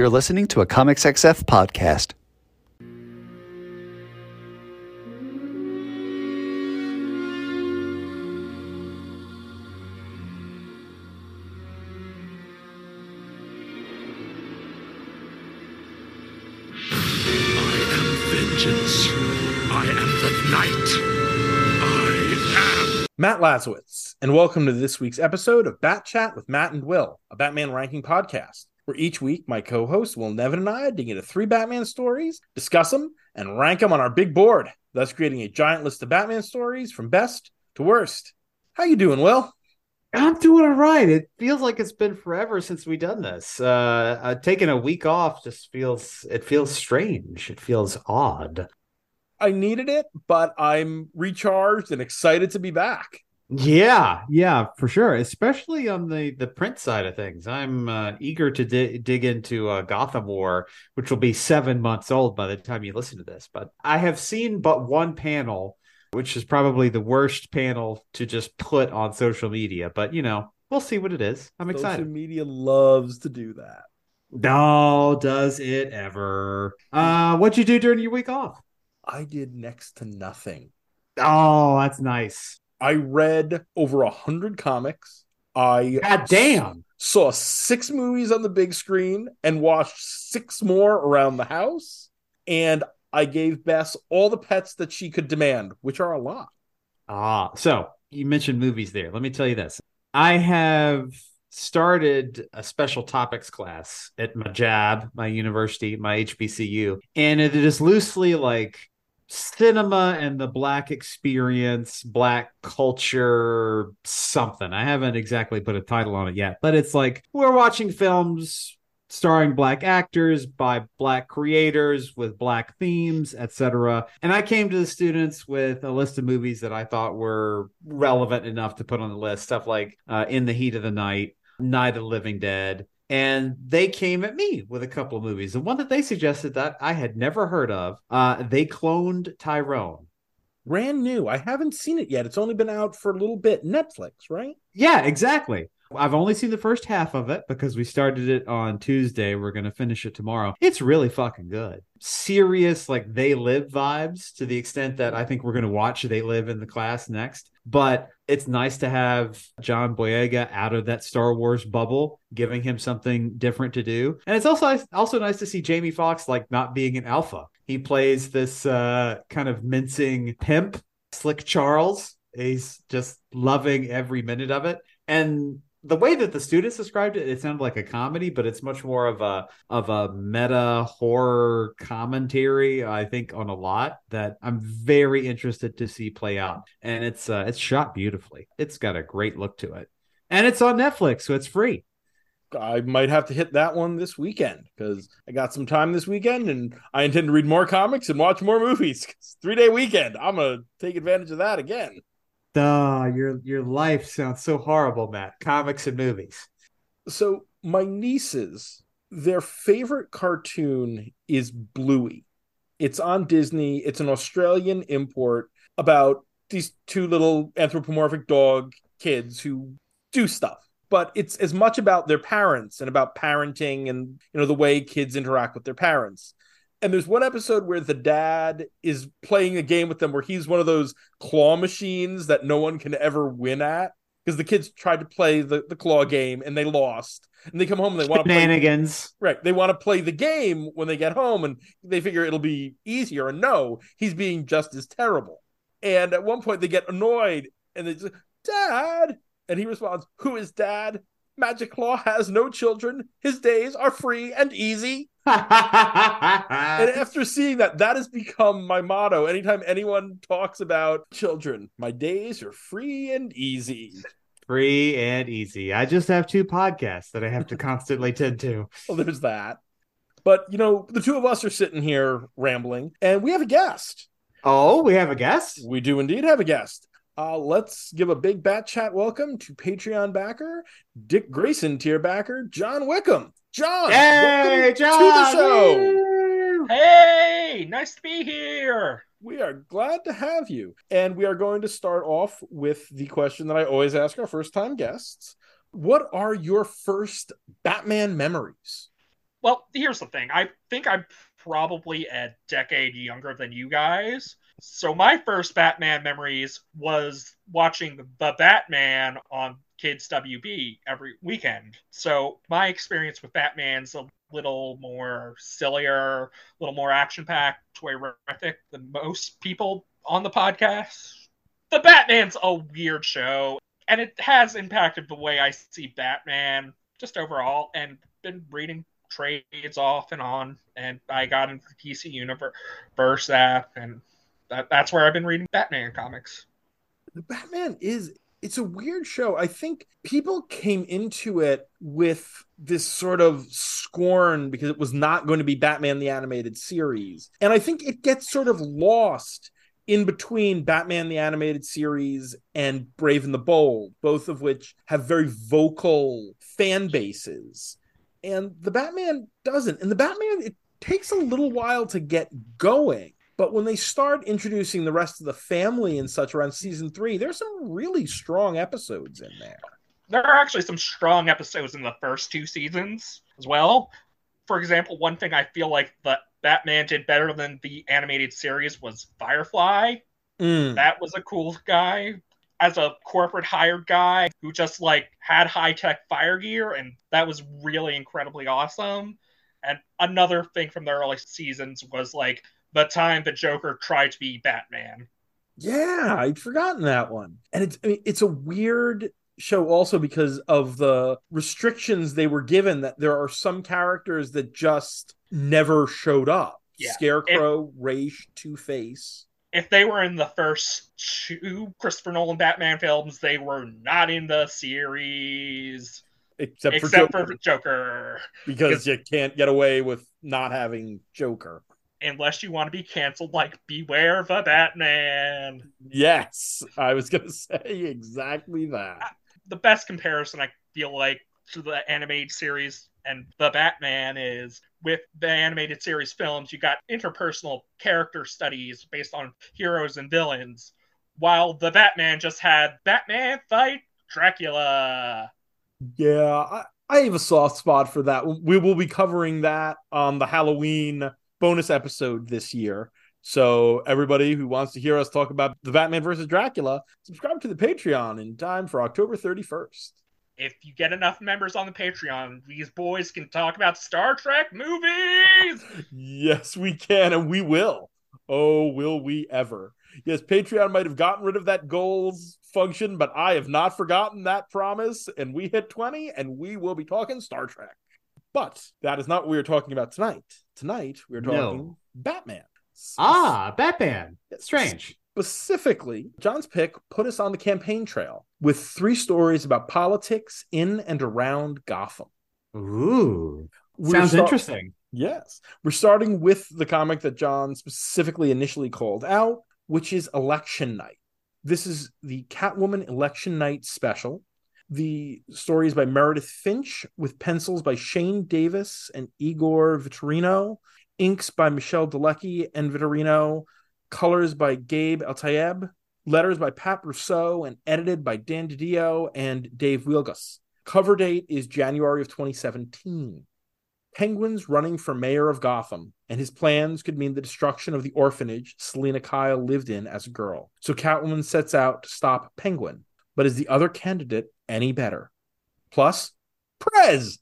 You're listening to a Comics XF podcast. I am vengeance. I am the night. I am. Matt Lazorwitz, and welcome to this week's episode of Bat Chat with Matt and Will, a Batman ranking podcast, where each week my co host Will Nevin and I dig into three Batman stories, discuss them, and rank them on our big board, thus creating a giant list of Batman stories from best to worst. How you doing, Will? I'm doing all right. It feels like it's been forever since we done this. Uh, uh taking a week off just feels it feels strange. It feels odd. I needed it, but I'm recharged and excited to be back. Yeah, yeah, for sure. Especially on the the print side of things. I'm uh, eager to di- dig into uh, Gotham War, which will be seven months old by the time you listen to this. But I have seen but one panel, which is probably the worst panel to just put on social media. But you know, we'll see what it is. I'm Social excited. media loves to do that. No, does it ever? Uh, what'd you do during your week off? I did next to nothing. Oh, that's nice. I read over a hundred comics. I God damn. saw six movies on the big screen and watched six more around the house. And I gave Bess all the pets that she could demand, which are a lot. Ah, so you mentioned movies there. Let me tell you this. I have started a special topics class at my job, my university, my HBCU, and it is loosely like cinema and the black experience, black culture, something. I haven't exactly put a title on it yet, but it's like we're watching films starring black actors by black creators with black themes, etc. And I came to the students with a list of movies that I thought were relevant enough to put on the list, stuff like uh, In the Heat of the Night, Night of the Living Dead. And they came at me with a couple of movies. The one that they suggested that I had never heard of, uh, they cloned Tyrone. Brand new. I haven't seen it yet. It's only been out for a little bit. Netflix, right? Yeah, exactly. I've only seen the first half of it because we started it on Tuesday. We're going to finish it tomorrow. It's really fucking good. Serious, like they live vibes to the extent that I think we're going to watch They Live in the class next. But it's nice to have John Boyega out of that Star Wars bubble, giving him something different to do. And it's also also nice to see Jamie Foxx like not being an alpha. He plays this uh, kind of mincing pimp, Slick Charles. He's just loving every minute of it. And the way that the students described it, it sounded like a comedy, but it's much more of a of a meta horror commentary. I think on a lot that I'm very interested to see play out, and it's uh, it's shot beautifully. It's got a great look to it, and it's on Netflix, so it's free. I might have to hit that one this weekend because I got some time this weekend and I intend to read more comics and watch more movies. Three day weekend. I'm going to take advantage of that again. Duh, your your life sounds so horrible, Matt. Comics and movies. So, my nieces, their favorite cartoon is Bluey. It's on Disney, it's an Australian import about these two little anthropomorphic dog kids who do stuff. But it's as much about their parents and about parenting and you know the way kids interact with their parents. And there's one episode where the dad is playing a game with them where he's one of those claw machines that no one can ever win at because the kids tried to play the, the claw game and they lost. And they come home and they want to play Shenanigans. right. They want to play the game when they get home and they figure it'll be easier. And no, he's being just as terrible. And at one point they get annoyed and they just Dad. And he responds, Who is dad? Magic Claw has no children. His days are free and easy. And after seeing that, that has become my motto. Anytime anyone talks about children, my days are free and easy. Free and easy. I just have two podcasts that I have to constantly tend to. Well, there's that. But, you know, the two of us are sitting here rambling, and we have a guest. Oh, we have a guest? We do indeed have a guest. Uh, let's give a big bat chat welcome to Patreon backer, Dick Grayson tier backer, John Wickham. John, Hey, John! to the show. Hey, nice to be here. We are glad to have you. And we are going to start off with the question that I always ask our first time guests What are your first Batman memories? Well, here's the thing. I think I'm probably a decade younger than you guys. So my first Batman memories was watching the Batman on Kids WB every weekend. So my experience with Batman's a little more sillier, a little more action packed, toyrific than most people on the podcast. The Batman's a weird show, and it has impacted the way I see Batman just overall, and been reading trades off and on, and I got into the DC Universe app, and that, that's where I've been reading Batman comics. The Batman is it's a weird show. I think people came into it with this sort of scorn because it was not going to be Batman the animated series. And I think it gets sort of lost in between Batman the animated series and Brave and the Bold, both of which have very vocal fan bases. And the Batman doesn't. And the Batman it takes a little while to get going. But when they start introducing the rest of the family and such around season three, there's some really strong episodes in there. There are actually some strong episodes in the first two seasons as well. For example, one thing I feel like the Batman did better than the animated series was Firefly. Mm. That was a cool guy as a corporate hired guy who just like had high tech fire gear, and that was really incredibly awesome. And another thing from the early seasons was like the time the Joker tried to be Batman. Yeah, I'd forgotten that one. And it's I mean, it's a weird show also because of the restrictions they were given that there are some characters that just never showed up. Yeah. Scarecrow, Ra's, Two Face. If they were in the first two Christopher Nolan Batman films, they were not in the series. Except, except for Joker, for Joker. because you can't get away with not having Joker. Unless you want to be canceled, like Beware the Batman. Yes, I was going to say exactly that. The best comparison I feel like to the animated series and the Batman is with the animated series films, you got interpersonal character studies based on heroes and villains, while the Batman just had Batman fight Dracula. Yeah, I, I have a soft spot for that. We will be covering that on the Halloween bonus episode this year. So everybody who wants to hear us talk about the Batman versus Dracula, subscribe to the Patreon in time for October 31st. If you get enough members on the Patreon, these boys can talk about Star Trek movies. Yes, we can, and we will. Oh, will we ever? Yes, Patreon might have gotten rid of that goals function, but I have not forgotten that promise. And we hit 20, and we will be talking Star Trek. But that is not what we are talking about tonight. Tonight, we are talking No. Batman. Ah, Batman. Strange. Specifically, John's pick put us on the campaign trail with three stories about politics in and around Gotham. Ooh. We're Sounds start- interesting. Yes. We're starting with the comic that John specifically initially called out, which is Election Night. This is the Catwoman Election Night special. The story is by Meredith Finch with pencils by Shane Davis and Igor Vitorino, inks by Michelle Delecki and Vitorino, colors by Gabe Eltaeb, letters by Pat Brosseau, and edited by Dan DiDio and Dave Wielgosz. Cover date is January of 2017. Penguin's running for mayor of Gotham, and his plans could mean the destruction of the orphanage Selina Kyle lived in as a girl. So Catwoman sets out to stop Penguin. But is the other candidate any better? Plus, Prez!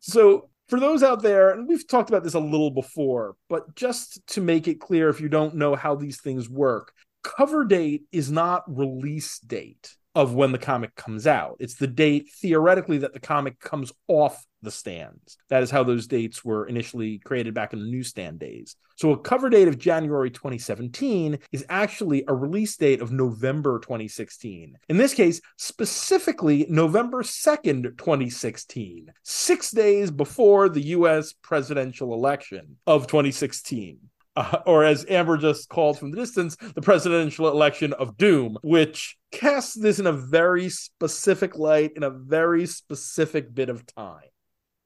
So, for those out there, and we've talked about this a little before, but just to make it clear if you don't know how these things work, cover date is not release date of when the comic comes out. It's the date theoretically that the comic comes off the stands. That is how those dates were initially created back in the newsstand days. So a cover date of January 2017 is actually a release date of November 2016. In this case, specifically November 2nd, 2016, 6 days before the US presidential election of 2016 uh, or as Amber just called from the distance, the presidential election of doom, which casts this in a very specific light in a very specific bit of time.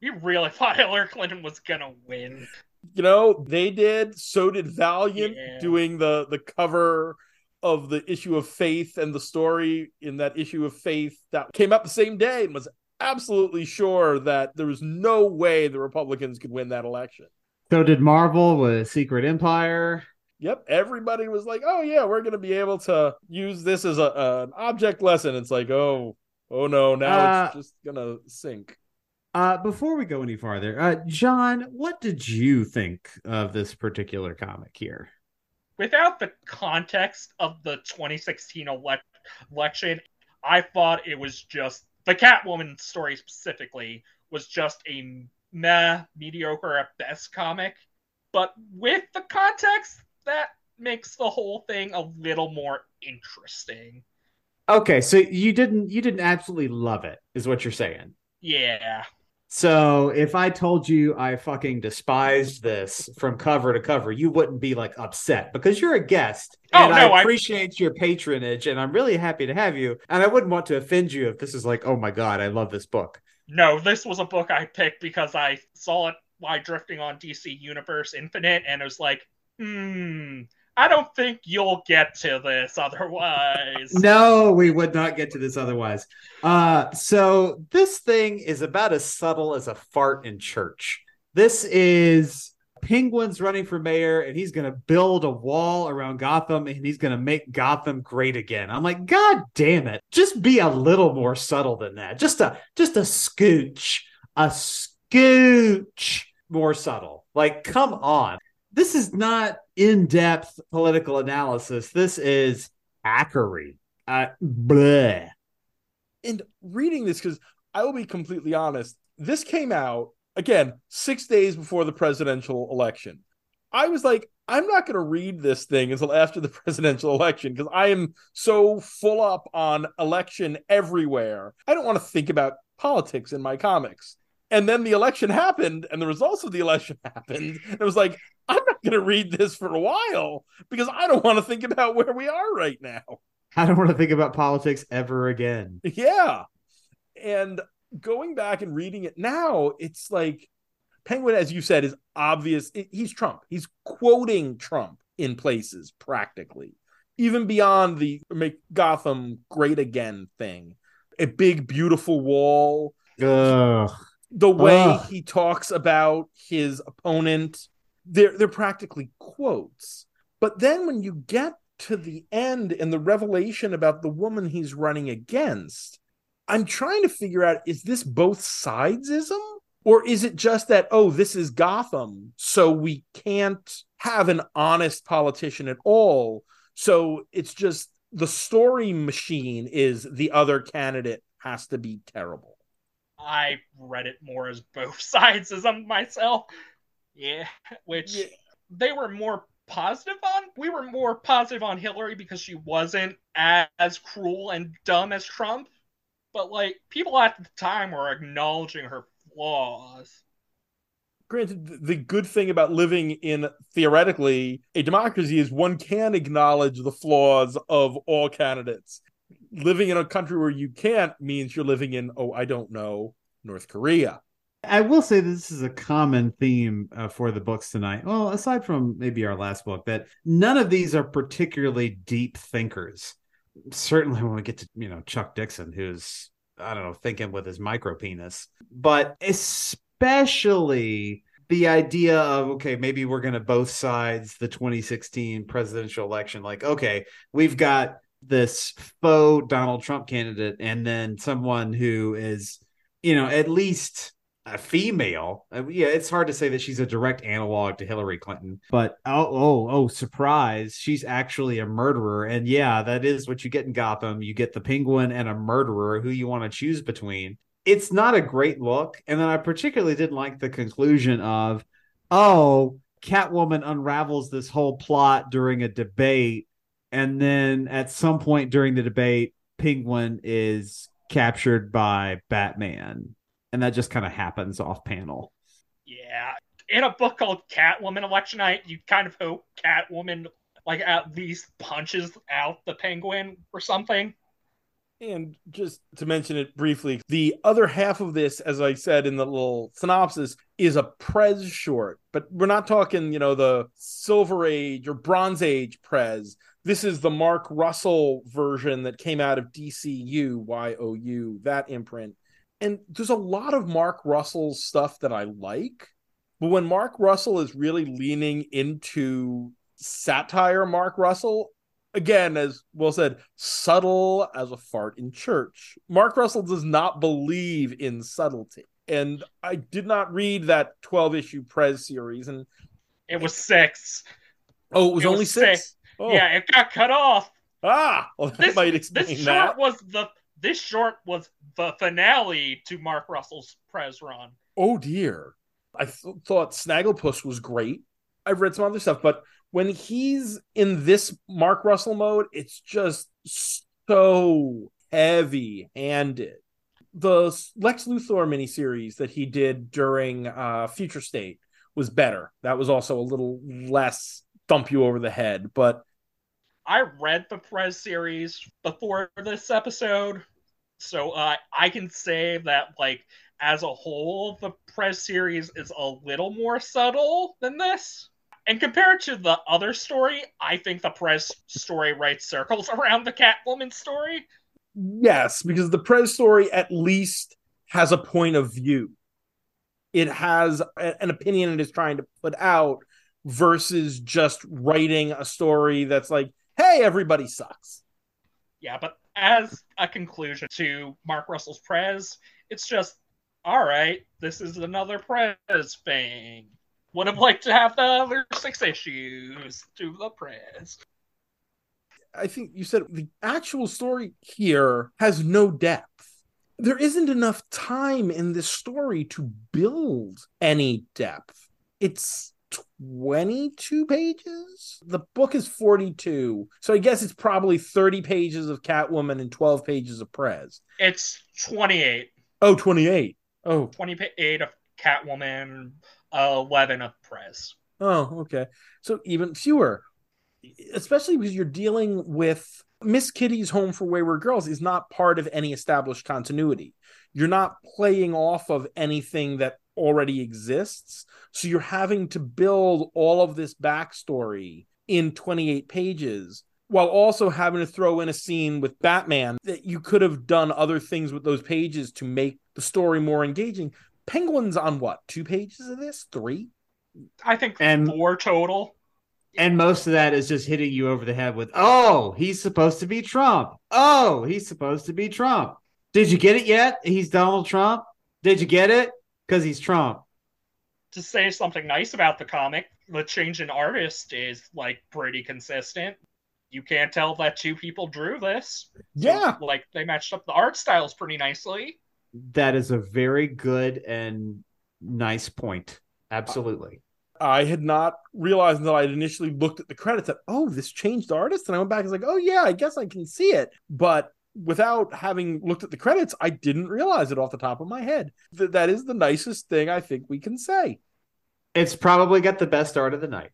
You really thought Hillary Clinton was gonna win? You know, they did, so did Valiant Yeah. doing the the cover of the issue of Faith and the story in that issue of Faith that came out the same day and was absolutely sure that there was no way the Republicans could win that election. So did Marvel with Secret Empire? Yep, everybody was like, "Oh yeah, we're going to be able to use this as a, an object lesson." It's like, "Oh, oh no, now Uh, it's just going to sink." Uh, before we go any farther, uh, John, what did you think of this particular comic here? Without the context of the 2016 elec election, I thought it was just the Catwoman story specifically was just a meh, mediocre at best comic. But with the context, that makes the whole thing a little more interesting. Okay, so you didn't you didn't absolutely love it, is what you're saying. Yeah. So if I told you I fucking despised this from cover to cover, you wouldn't be like upset because you're a guest. Oh, and no, I I- appreciate your patronage and I'm really happy to have you. And I wouldn't want to offend you if this is like, oh my God, I love this book. No, this was a book I picked because I saw it while drifting on DC Universe Infinite, and it was like, hmm, I don't think you'll get to this otherwise. No, we would not get to this otherwise. Uh, so this thing is about as subtle as a fart in church. This is Penguin's running for mayor, and he's going to build a wall around Gotham, and he's going to make Gotham great again. I'm like, God damn it! Just be a little more subtle than that. Just a just a scooch, a scooch more subtle. Like, come on. This is not in-depth political analysis. This is ackery. Uh, bleh. and reading this because I will be completely honest, this came out again six days before the presidential election. I was like, I'm not going to read this thing until after the presidential election because I am so full up on election everywhere. I don't want to think about politics in my comics. And then the election happened, and the results of the election happened. And it was like, I'm not going to read this for a while because I don't want to think about where we are right now. I don't want to think about politics ever again. Yeah. And going back and reading it now, it's like Penguin, as you said, is obvious. He's Trump. He's quoting Trump in places practically, even beyond the make Gotham great again thing. A big, beautiful wall. Ugh. The way Ugh. he talks about his opponent, they're they're practically quotes. But then when you get to the end and the revelation about the woman he's running against, I'm trying to figure out is this both sidesism or is it just that, oh, this is Gotham, so we can't have an honest politician at all? So it's just the story machine is the other candidate has to be terrible. I read it more as both sides as I'm myself. Yeah, which Yeah. they were more positive on. We were more positive on Hillary because she wasn't as cruel and dumb as Trump. But like people at the time were acknowledging her flaws. granted the good thing about living in theoretically a democracy is one can acknowledge the flaws of all candidates living in a country where you can't means you're living in oh i don't know north korea I will say this is a common theme uh, for the books tonight. Well, aside from maybe our last book, that none of these are particularly deep thinkers. Certainly, when we get to you know Chuck Dixon, who's I don't know thinking with his micro penis, but especially the idea of okay, maybe we're going to both sides the 2016 presidential election. Like, okay, we've got this faux Donald Trump candidate, and then someone who is you know at least a female. Uh, yeah, it's hard to say that she's a direct analog to Hillary Clinton, but oh, oh, oh, surprise, she's actually a murderer. And yeah, that is what you get in Gotham. You get the penguin and a murderer who you want to choose between. It's not a great look. And then I particularly didn't like the conclusion of, oh, Catwoman unravels this whole plot during a debate. And then at some point during the debate, Penguin is captured by Batman and that just kind of happens off panel. Yeah. In a book called Catwoman Election Night, you kind of hope Catwoman like at least punches out the penguin or something. and just to mention it briefly the other half of this as i said in the little synopsis is a prez short but we're not talking you know the silver age or bronze age prez this is the mark russell version that came out of dcu you that imprint And there's a lot of Mark Russell's stuff that I like. But when Mark Russell is really leaning into satire, Mark Russell, again, as Will said, subtle as a fart in church. Mark Russell does not believe in subtlety. And I did not read that 12 issue Prez series. And It was six. oh, it was It was only six. six. Oh, Yeah, it got cut off. ah, well, that This, might this explain short that. was the this short was the finale to Mark Russell's Prez run. Oh dear. I th- thought Snagglepuss was great. I've read some other stuff, but when he's in this Mark Russell mode, it's just so heavy handed. The Lex Luthor miniseries that he did during uh, Future State was better. That was also a little less thump you over the head, but I read the Prez series before this episode, so uh, I can say that like as a whole, the Prez series is a little more subtle than this. And compared to the other story, I think the Prez story writes circles around the Catwoman story. Yes, because the Prez story at least has a point of view. It has an opinion it is trying to put out versus just writing a story that's like, hey, everybody sucks. Yeah, but as a conclusion to Mark Russell's Prez, it's just all right. This is another Prez thing. Would have liked to have the other six issues to the Prez. I think you said the actual story here has no depth. There isn't enough time in this story to build any depth. It's 22 pages. The book is 42. So I guess it's probably 30 pages of Catwoman and 12 pages of Prez. It's 28. Oh, 28. Oh, 28 of Catwoman, uh, 11 of Prez. Oh, okay. So even fewer, especially because you're dealing with Miss Kitty's Home for Wayward Girls is not part of any established continuity. You're not playing off of anything that already exists. So you're having to build all of this backstory in 28 pages while also having to throw in a scene with Batman that you could have done other things with those pages to make the story more engaging. Penguin's on what? Two pages of this? Three? I think And- four total. And most of that is just hitting you over the head with, oh, he's supposed to be Trump. Oh, he's supposed to be Trump. Did you get it yet? He's Donald Trump. Did you get it? Because he's Trump. To say something nice about the comic, the change in artist is like pretty consistent. You can't tell that two people drew this. So, Yeah. like they matched up the art styles pretty nicely. That is a very good and nice point. Absolutely. I had not realized until I had initially looked at the credits that, oh, this changed artist. And I went back and was like, oh, yeah, I guess I can see it. But without having looked at the credits, I didn't realize it off the top of my head. Th- that is the nicest thing I think we can say. It's probably got the best art of the night.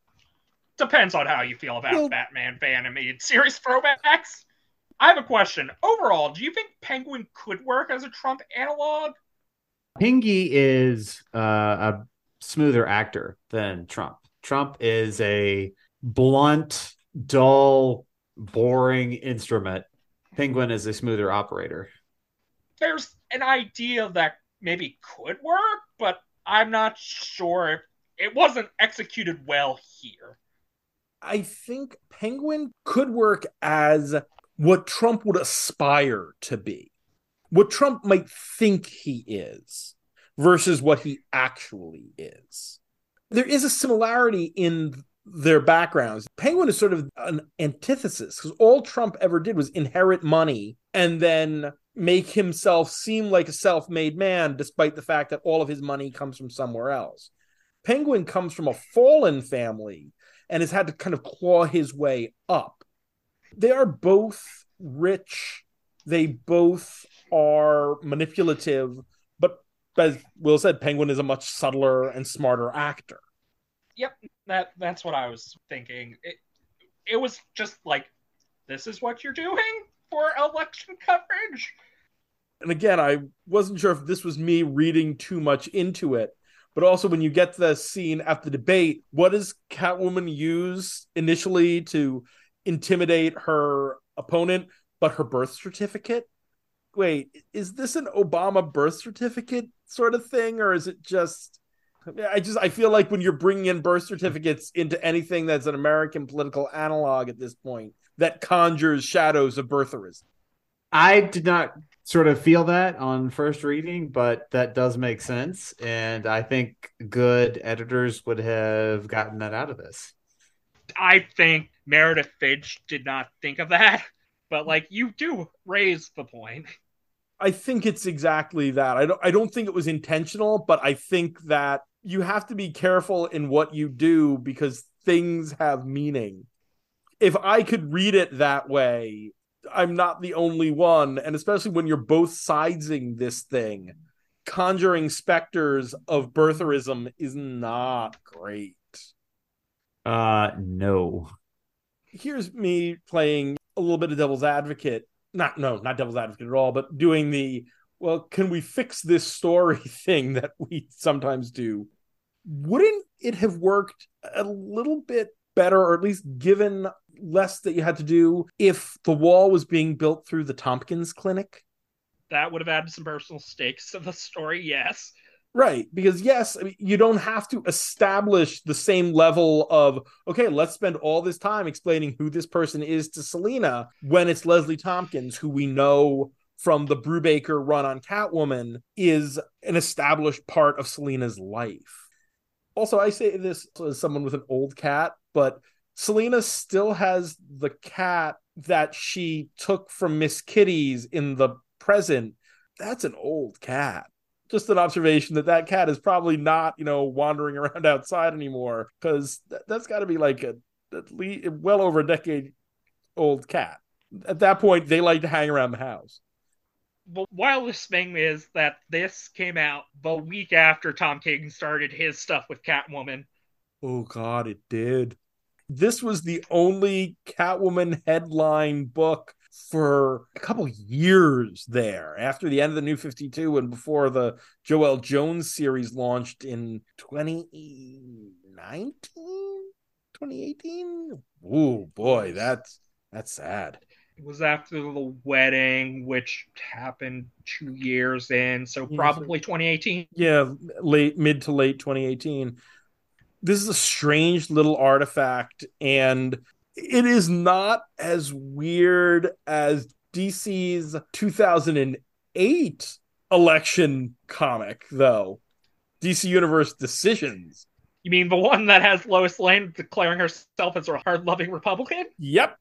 Depends on how you feel about Well- Batman fan animated series throwbacks. I have a question. Overall, do you think Penguin could work as a Trump analog? Pingy is uh, a smoother actor than Trump. Trump is a blunt, dull, boring instrument. Penguin is a smoother operator. There's an idea that maybe could work, but I'm not sure if it wasn't executed well here. I think Penguin could work as what Trump would aspire to be, what Trump might think he is versus what he actually is. There is a similarity in their backgrounds. Penguin is sort of an antithesis because all Trump ever did was inherit money and then make himself seem like a self made man, despite the fact that all of his money comes from somewhere else. Penguin comes from a fallen family and has had to kind of claw his way up. They are both rich, they both are manipulative, but as Will said, Penguin is a much subtler and smarter actor. That that's what I was thinking. It it was just like this is what you're doing for election coverage. And again, I wasn't sure if this was me reading too much into it, but also when you get to the scene at the debate, what does Catwoman use initially to intimidate her opponent but her birth certificate? wait, is this an Obama birth certificate sort of thing, or is it just? I just I feel like when you're bringing in birth certificates into anything that's an American political analog at this point, that conjures shadows of birtherism. I did not sort of feel that on first reading, but that does make sense. And I think good editors would have gotten that out of this. I think Meredith Finch did not think of that, but like you do raise the point. I think it's exactly that. I don't I don't think it was intentional, but I think that you have to be careful in what you do because things have meaning. If I could read it that way, I'm not the only one, and especially when you're both sidesing this thing, conjuring specters of birtherism is not great. Uh no. Here's me playing a little bit of devil's advocate. Not no, not devil's advocate at all, but doing the well, can we fix this story thing that we sometimes do? Wouldn't it have worked a little bit better, or at least given less that you had to do if the wall was being built through the Tompkins Clinic? That would have added some personal stakes to the story, yes. Right, because yes, I mean, you don't have to establish the same level of okay, let's spend all this time explaining who this person is to Selina when it's Leslie Tompkins, who we know from the Brubaker run on Catwoman is an established part of Selina's life. Also, I say this as someone with an old cat, but Selina still has the cat that she took from Miss Kitty's in the present. That's an old cat. Just an observation that that cat is probably not you know wandering around outside anymore because that, has got to be like a at least well over a decade old cat. At that point they like to hang around the house the wildest thing is that this came out the week after tom king started his stuff with catwoman. Oh god it did. This was the only catwoman headline book for a couple years there after the end of the new 52 and before the Joëlle Jones series launched in 2019 2018 oh boy that's that's sad it was after the wedding which happened 2 years in so probably 2018 yeah late mid to late 2018 this is a strange little artifact and it is not as weird as DC's 2008 election comic, though. DC Universe Decisions. You mean the one that has Lois Lane declaring herself as a hard loving Republican? Yep.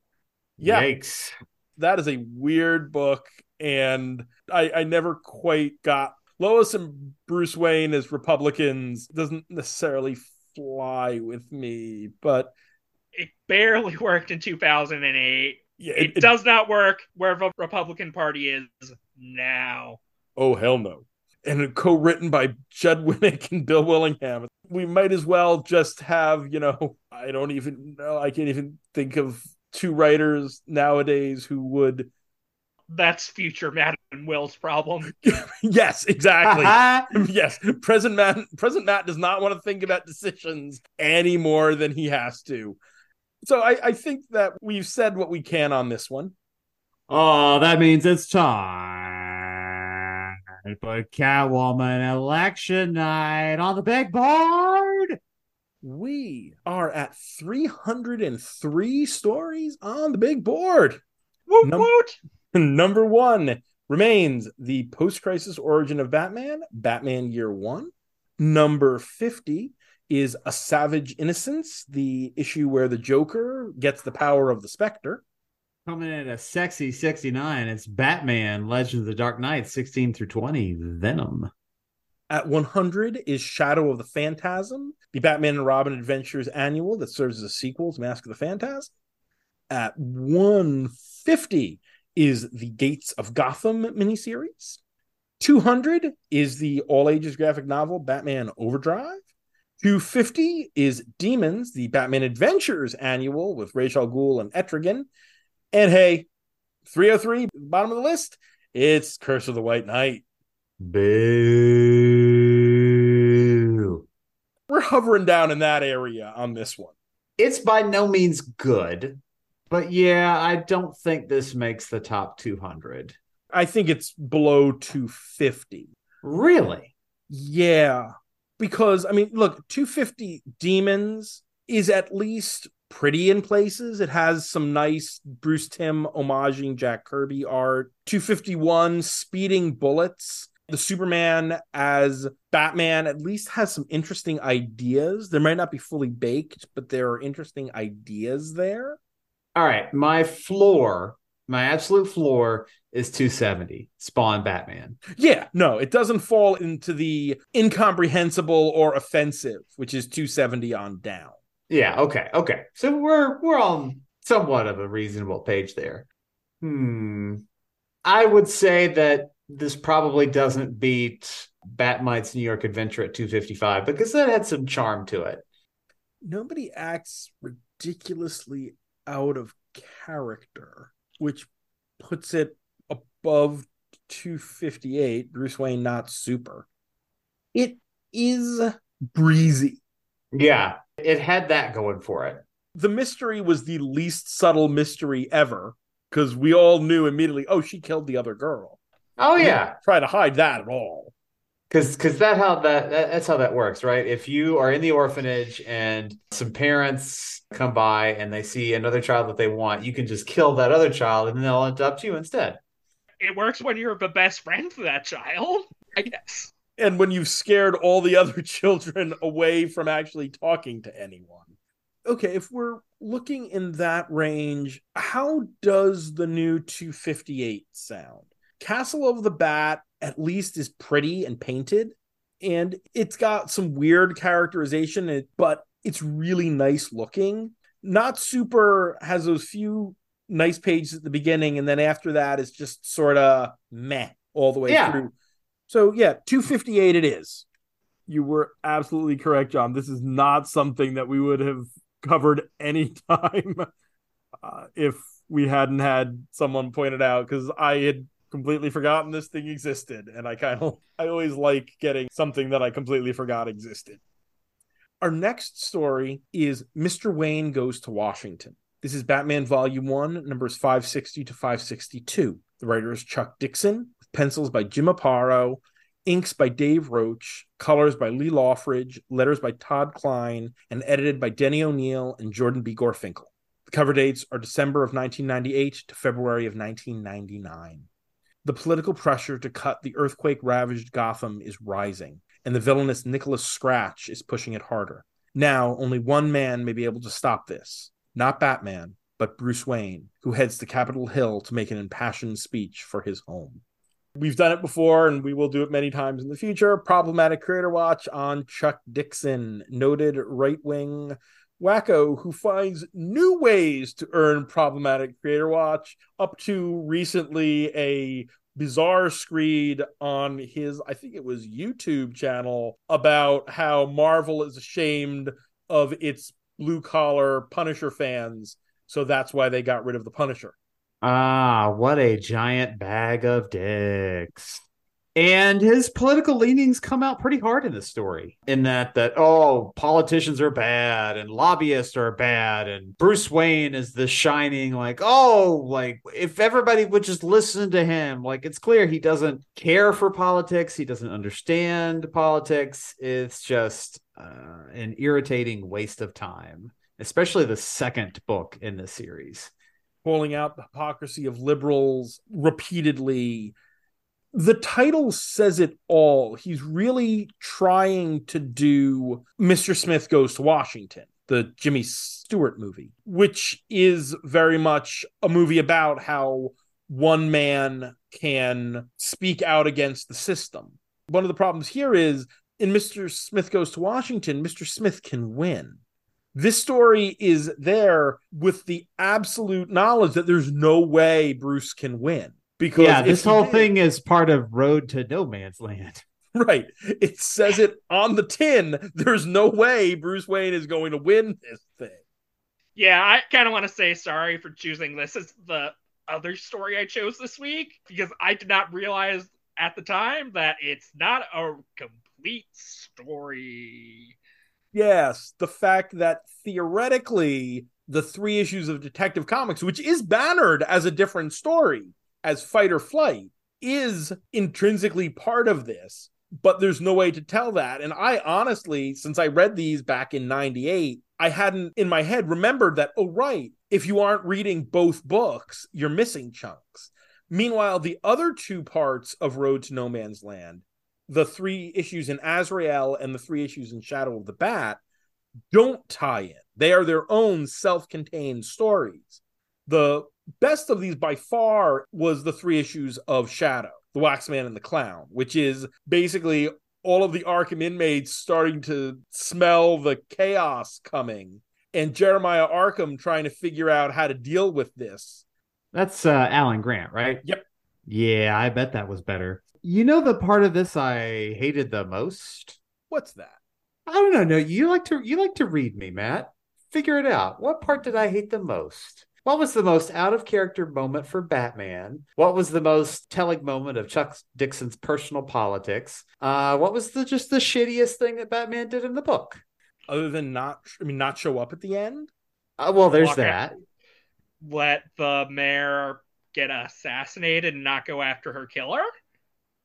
Yeah. Yikes. That is a weird book, and I, I never quite got Lois and Bruce Wayne as Republicans doesn't necessarily fly with me, but it barely worked in 2008. Yeah, it, it, does not work where the Republican Party is now. Oh hell no! And co-written by Judd Winick and Bill Willingham. We might as well just have, you know, I don't even know. I can't even think of two writers nowadays who would. That's future Matt and Will's problem. yes, exactly. yes, present Matt. Present Matt does not want to think about decisions any more than he has to. So I, I think that we've said what we can on this one. Oh, that means it's time for Catwoman election night on the big board. We are at 303 stories on the big board. Woot Num- woot. Number one remains the post crisis origin of Batman, Batman Year One. Number 50 is A Savage Innocence, the issue where the Joker gets the power of the Spectre. Coming in at a sexy 69, it's Batman Legends of the Dark Knight 16 through 20, Venom. At 100 is Shadow of the Phantasm, the Batman and Robin Adventures annual that serves as a sequel to Mask of the Phantasm. At 150 is the Gates of Gotham miniseries. 200 is the all ages graphic novel Batman Overdrive. 250 is Demons, the Batman Adventures annual with Ra's al Ghul and Etrigan. And hey, 303, bottom of the list, it's Curse of the White Knight. Boo. We're hovering down in that area on this one. It's by no means good, but yeah, I don't think this makes the top 200. I think it's below 250. Really? Yeah. Because I mean, look, 250 Demons is at least pretty in places. It has some nice Bruce Timm homaging Jack Kirby art. 251 Speeding Bullets. The Superman as Batman at least has some interesting ideas. There might not be fully baked, but there are interesting ideas there. All right. My floor, my absolute floor is 270. Spawn Batman. Yeah, no, it doesn't fall into the incomprehensible or offensive, which is 270 on down. Yeah, okay, okay. So we're we're on somewhat of a reasonable page there. Hmm. I would say that this probably doesn't beat Bat-Mite's New York Adventure at 255 because that had some charm to it. Nobody acts ridiculously out of character, which puts it above 258. Bruce Wayne not super. It is breezy. Yeah, it had that going for it. The mystery was the least subtle mystery ever because we all knew immediately, oh, she killed the other girl. Oh yeah, Try to hide that at all. because because that how that, that that's how that works, right? If you are in the orphanage and some parents come by and they see another child that they want, you can just kill that other child and then they'll adopt you instead. It works when you're the best friend for that child, I guess. And when you've scared all the other children away from actually talking to anyone. Okay, if we're looking in that range, how does the new 258 sound? Castle of the Bat at least is pretty and painted, and it's got some weird characterization, it, but it's really nice looking. Not Super has those few nice pages at the beginning, and then after that, it's just sort of meh all the way Yeah. through. So, yeah, 258 it is. You were absolutely correct, John. This is not something that we would have covered any time uh, if we hadn't had someone point it out because I had completely forgotten this thing existed, and I kind of I always like getting something that I completely forgot existed. Our next story is Mr. Wayne Goes to Washington. This is Batman Volume 1, numbers 560 to 562. The writer is Chuck Dixon, with pencils by Jim Aparo, inks by Dave Roach, colors by Lee Loughridge, letters by Todd Klein, and edited by Denny O'Neil and Jordan B. Gorfinkel. The cover dates are December of 1998 to February of 1999. The political pressure to cut the earthquake ravaged Gotham is rising, and the villainous Nicholas Scratch is pushing it harder. Now, only one man may be able to stop this not Batman, but Bruce Wayne, who heads to Capitol Hill to make an impassioned speech for his home. We've done it before and we will do it many times in the future. Problematic Creator Watch on Chuck Dixon, noted right wing wacko who finds new ways to earn problematic creator watch up to recently a bizarre screed on his i think it was youtube channel about how marvel is ashamed of its blue collar punisher fans so that's why they got rid of the punisher Ah, what a giant bag of dicks. And his political leanings come out pretty hard in this story. In that that oh, politicians are bad and lobbyists are bad and Bruce Wayne is the shining like oh, like if everybody would just listen to him, like it's clear he doesn't care for politics, he doesn't understand politics. It's just uh, an irritating waste of time, especially the second book in this series. calling out the hypocrisy of liberals repeatedly. The title says it all. He's really trying to do Mr. Smith Goes to Washington, the Jimmy Stewart movie, which is very much a movie about how one man can speak out against the system. One of the problems here is in Mr. Smith Goes to Washington, Mr. Smith can win. This story is there with the absolute knowledge that there's no way Bruce can win. Because yeah, this whole thing is part of Road to No Man's Land. right? It says it on the tin. There's no way Bruce Wayne is going to win this thing. Yeah, I kind of want to say sorry for choosing this as the other story I chose this week because I did not realize at the time that it's not a complete story. Yes, the fact that theoretically the three issues of Detective Comics, which is bannered as a different story, as Fight or Flight, is intrinsically part of this, but there's no way to tell that. And I honestly, since I read these back in 98, I hadn't in my head remembered that, oh, right, if you aren't reading both books, you're missing chunks. Meanwhile, the other two parts of Road to No Man's Land, the three issues in Azrael and the three issues in Shadow of the Bat, don't tie in. They are their own self contained stories. The best of these by far was the three issues of Shadow, the Waxman and the Clown, which is basically all of the Arkham inmates starting to smell the chaos coming and Jeremiah Arkham trying to figure out how to deal with this. That's uh, Alan Grant, right? Yep. Yeah, I bet that was better. You know the part of this I hated the most? What's that? I don't know. No, you like to you like to read me, Matt. Figure it out. What part did I hate the most? What was the most out of character moment for Batman? What was the most telling moment of Chuck Dixon's personal politics? Uh, what was the just the shittiest thing that Batman did in the book? Other than not, I mean, not show up at the end. Uh, well, there's Walk that. Let the mayor get assassinated and not go after her killer?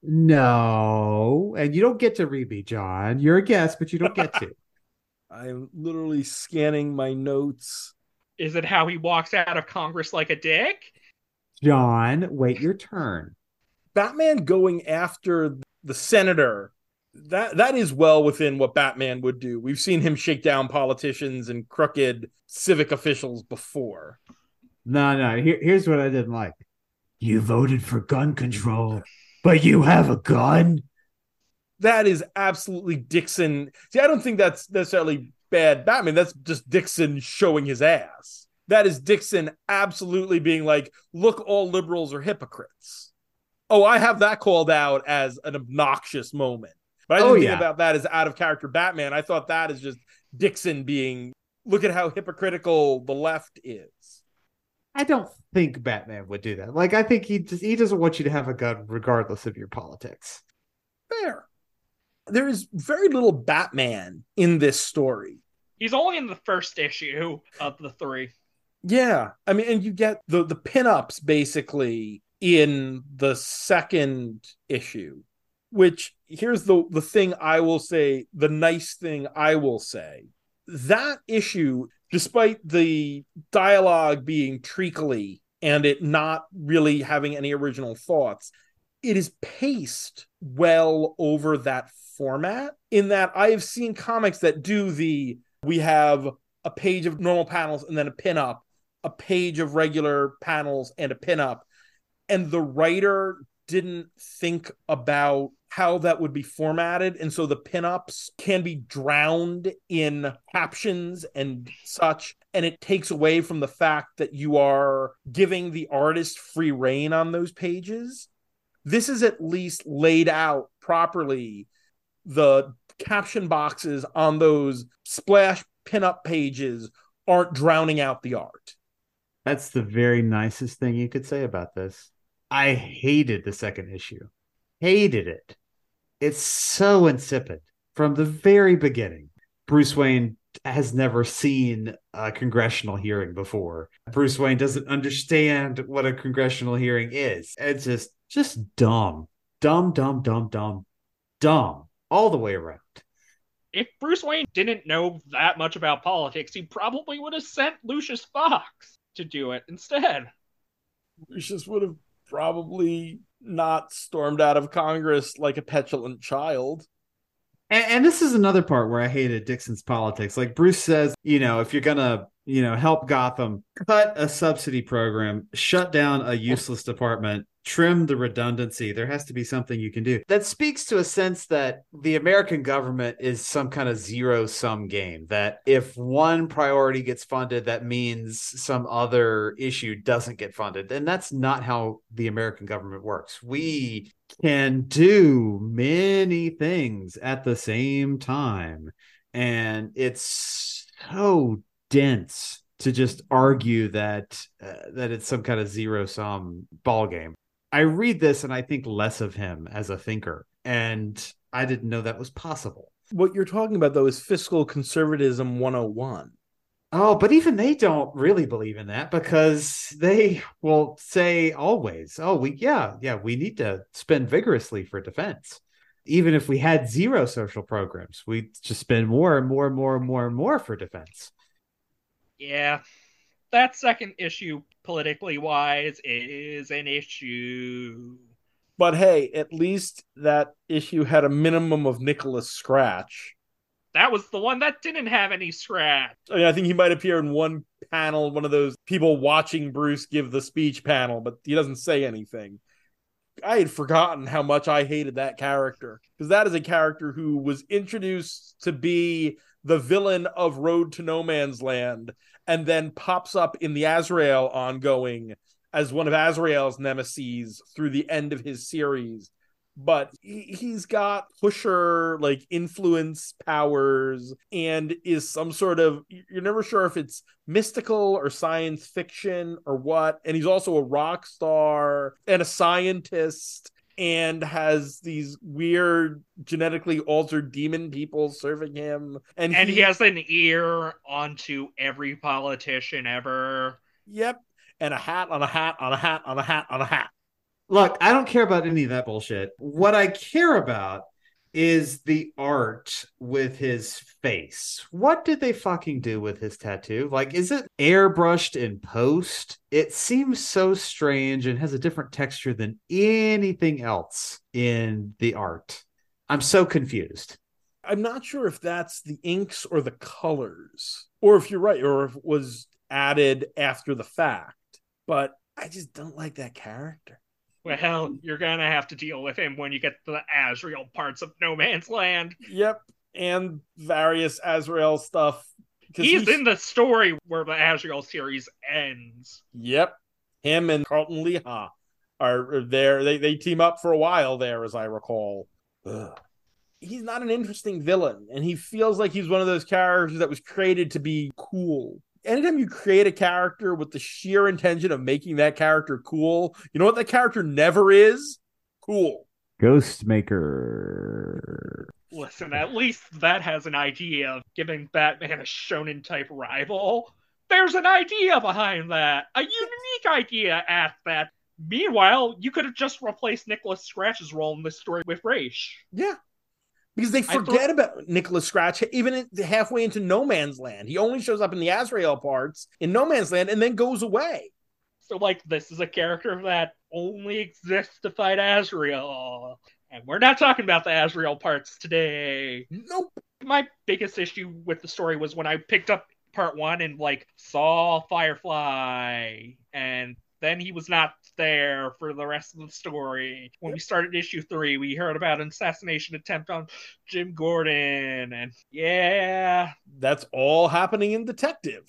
No, and you don't get to read me, John. You're a guest, but you don't get to. I'm literally scanning my notes. Is it how he walks out of Congress like a dick? John, wait your turn. Batman going after the senator that that is well within what Batman would do. We've seen him shake down politicians and crooked civic officials before. No, no. Here, here's what I didn't like. You voted for gun control, but you have a gun. That is absolutely Dixon. See, I don't think that's necessarily bad Batman. That's just Dixon showing his ass. That is Dixon absolutely being like, look, all liberals are hypocrites. Oh, I have that called out as an obnoxious moment. But I didn't Oh, think yeah. about that as out of character Batman. I thought that is just Dixon being look at how hypocritical the left is. I don't think Batman would do that. Like, I think he just he doesn't want you to have a gun regardless of your politics. Fair. There is very little Batman in this story. He's only in the first issue of the three. Yeah. I mean, and you get the the pinups basically in the second issue, which here's the the thing I will say, the nice thing I will say. That issue, despite the dialogue being treacly and it not really having any original thoughts, it is paced well over that format in that I have seen comics that do the we have a page of normal panels and then a pinup, a page of regular panels and a pinup. And the writer didn't think about how that would be formatted. And so the pinups can be drowned in captions and such. And it takes away from the fact that you are giving the artist free reign on those pages. This is at least laid out properly. The caption boxes on those splash pinup pages aren't drowning out the art. That's the very nicest thing you could say about this. I hated the second issue. Hated it. It's so insipid from the very beginning. Bruce Wayne has never seen a congressional hearing before. Bruce Wayne doesn't understand what a congressional hearing is. It's just just dumb. Dumb, dumb, dumb, dumb, dumb. All the way around. If Bruce Wayne didn't know that much about politics, he probably would have sent Lucius Fox to do it instead. Lucius would have probably not stormed out of Congress like a petulant child. And, and this is another part where I hated Dixon's politics. Like Bruce says, you know, if you're gonna, you know, help Gotham, cut a subsidy program, shut down a useless department, trim the redundancy. There has to be something you can do. That speaks to a sense that the American government is some kind of zero sum game. That if one priority gets funded, that means some other issue doesn't get funded. And that's not how the American government works. We can do many things at the same time. And it's so dense to just argue that uh, that it's some kind of zero sum ball game. I read this and I think less of him as a thinker, and I didn't know that was possible. What you're talking about, though, is fiscal conservatism 101. Oh, but even they don't really believe in that because they will say always, oh, we, yeah, yeah, we need to spend vigorously for defense. Even if we had zero social programs, we'd just spend more and more and more and more and more for defense. Yeah, that second issue, politically wise, is an issue. But hey, at least that issue had a minimum of Nicholas Scratch. That was the one that didn't have any scratch. I, mean, I think he might appear in one panel, one of those people watching Bruce give the speech panel, but he doesn't say anything. I had forgotten how much I hated that character because that is a character who was introduced to be the villain of Road to No Man's Land and then pops up in the Azrael ongoing as one of Azrael's nemesis through the end of his series. But he, has got pusher like influence powers and is some sort of you're never sure if it's mystical or science fiction or what. And he's also a rock star and a scientist and has these weird genetically altered demon people serving him. And, and he, he has an ear onto every politician ever. Yep. And a hat on a hat on a hat on a hat on a hat. Look, I don't care about any of that bullshit. What I care about is the art with his face. What did they fucking do with his tattoo? Like, is it airbrushed in post? It seems so strange and has a different texture than anything else in the art. I'm so confused. I'm not sure if that's the inks or the colors, or if you're right, or if it was added after the fact. But I just don't like that character. Well, you're gonna have to deal with him when you get to the Azrael parts of No Man's Land. Yep, and various Azrael stuff. He's, he's in the story where the Azrael series ends. Yep, him and Carleton LeHah are uh, there. They they team up for a while there, as I recall. Ugh. He's not an interesting villain, and he feels like he's one of those characters that was created to be cool anytime you create a character with the sheer intention of making that character cool, you know what that character never is? Cool. Ghostmaker. Listen, at least that has an idea of giving Batman a shonen type rival. There's an idea behind that. A unique idea at that. Meanwhile, you could have just replaced Nicholas Scratch's role in this story with Ra's. Yeah, because they forget about Nicholas Scratch even halfway into No Man's Land. He only shows up in the Azrael parts in No Man's Land and then goes away. So, like, this is a character that only exists to fight Azrael. And we're not talking about the Azrael parts today. Nope. My biggest issue with the story was when I picked up part one and, like, saw Firefly and then he was not there for the rest of the story. When we started issue three, we heard about an assassination attempt on Jim Gordon, and yeah, that's all happening in Detective.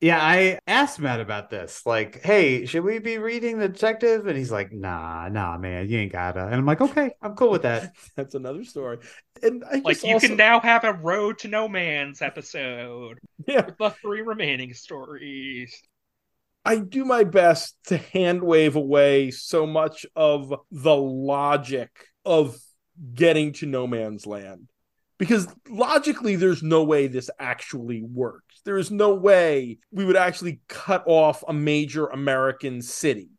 Yeah, I asked Matt about this. Like, hey, should we be reading the detective? And he's like, nah, nah, man, you ain't gotta. And I'm like, okay, I'm cool with that. That's another story. And I like, you also... can now have a Road to No Man's episode. Yeah, with the three remaining stories. I do my best to hand wave away so much of the logic of getting to no man's land. Because logically there's no way this actually works. There is no way we would actually cut off a major american city.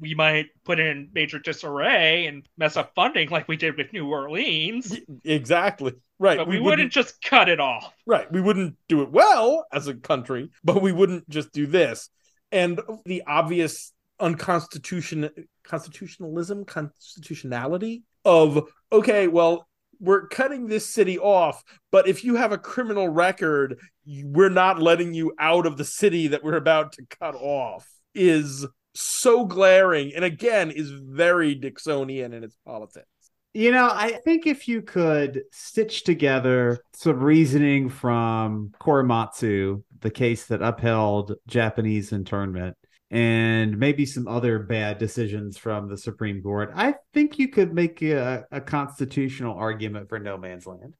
We might put in major disarray and mess up funding like we did with new orleans. Exactly. Right but we, we wouldn't, wouldn't just cut it off. Right we wouldn't do it well as a country but we wouldn't just do this and the obvious unconstitutional constitutionalism constitutionality of okay well we're cutting this city off but if you have a criminal record we're not letting you out of the city that we're about to cut off is so glaring and again is very dixonian in its politics. You know, I think if you could stitch together some reasoning from Korematsu, the case that upheld Japanese internment, and maybe some other bad decisions from the Supreme Court, I think you could make a, a constitutional argument for no man's land.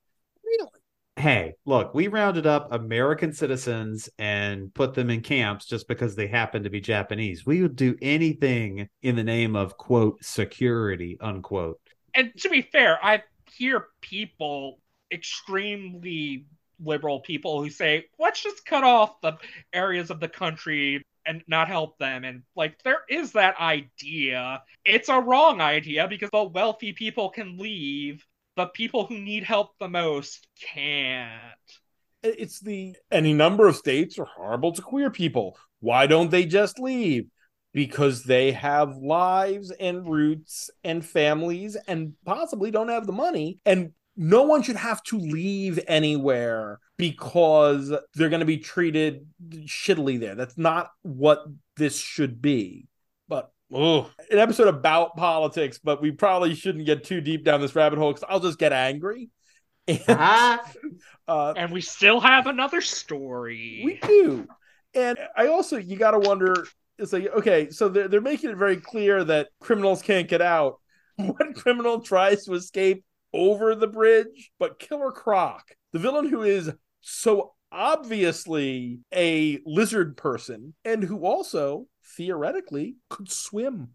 Really? Hey, look, we rounded up American citizens and put them in camps just because they happen to be Japanese. We would do anything in the name of, quote, security, unquote and to be fair, I hear people extremely liberal people who say, let's just cut off the areas of the country and not help them. And like, there is that idea. It's a wrong idea because the wealthy people can leave, the people who need help the most can't. It's the any number of states are horrible to queer people. Why don't they just leave? Because they have lives and roots and families and possibly don't have the money. And no one should have to leave anywhere because they're going to be treated shittily there. That's not what this should be. But oh, an episode about politics, but we probably shouldn't get too deep down this rabbit hole because I'll just get angry. And, uh, and we still have another story. We do. And I also, you got to wonder it's like, okay, so they're, they're making it very clear that criminals can't get out. One criminal tries to escape over the bridge, but Killer Croc, the villain who is so obviously a lizard person and who also theoretically could swim.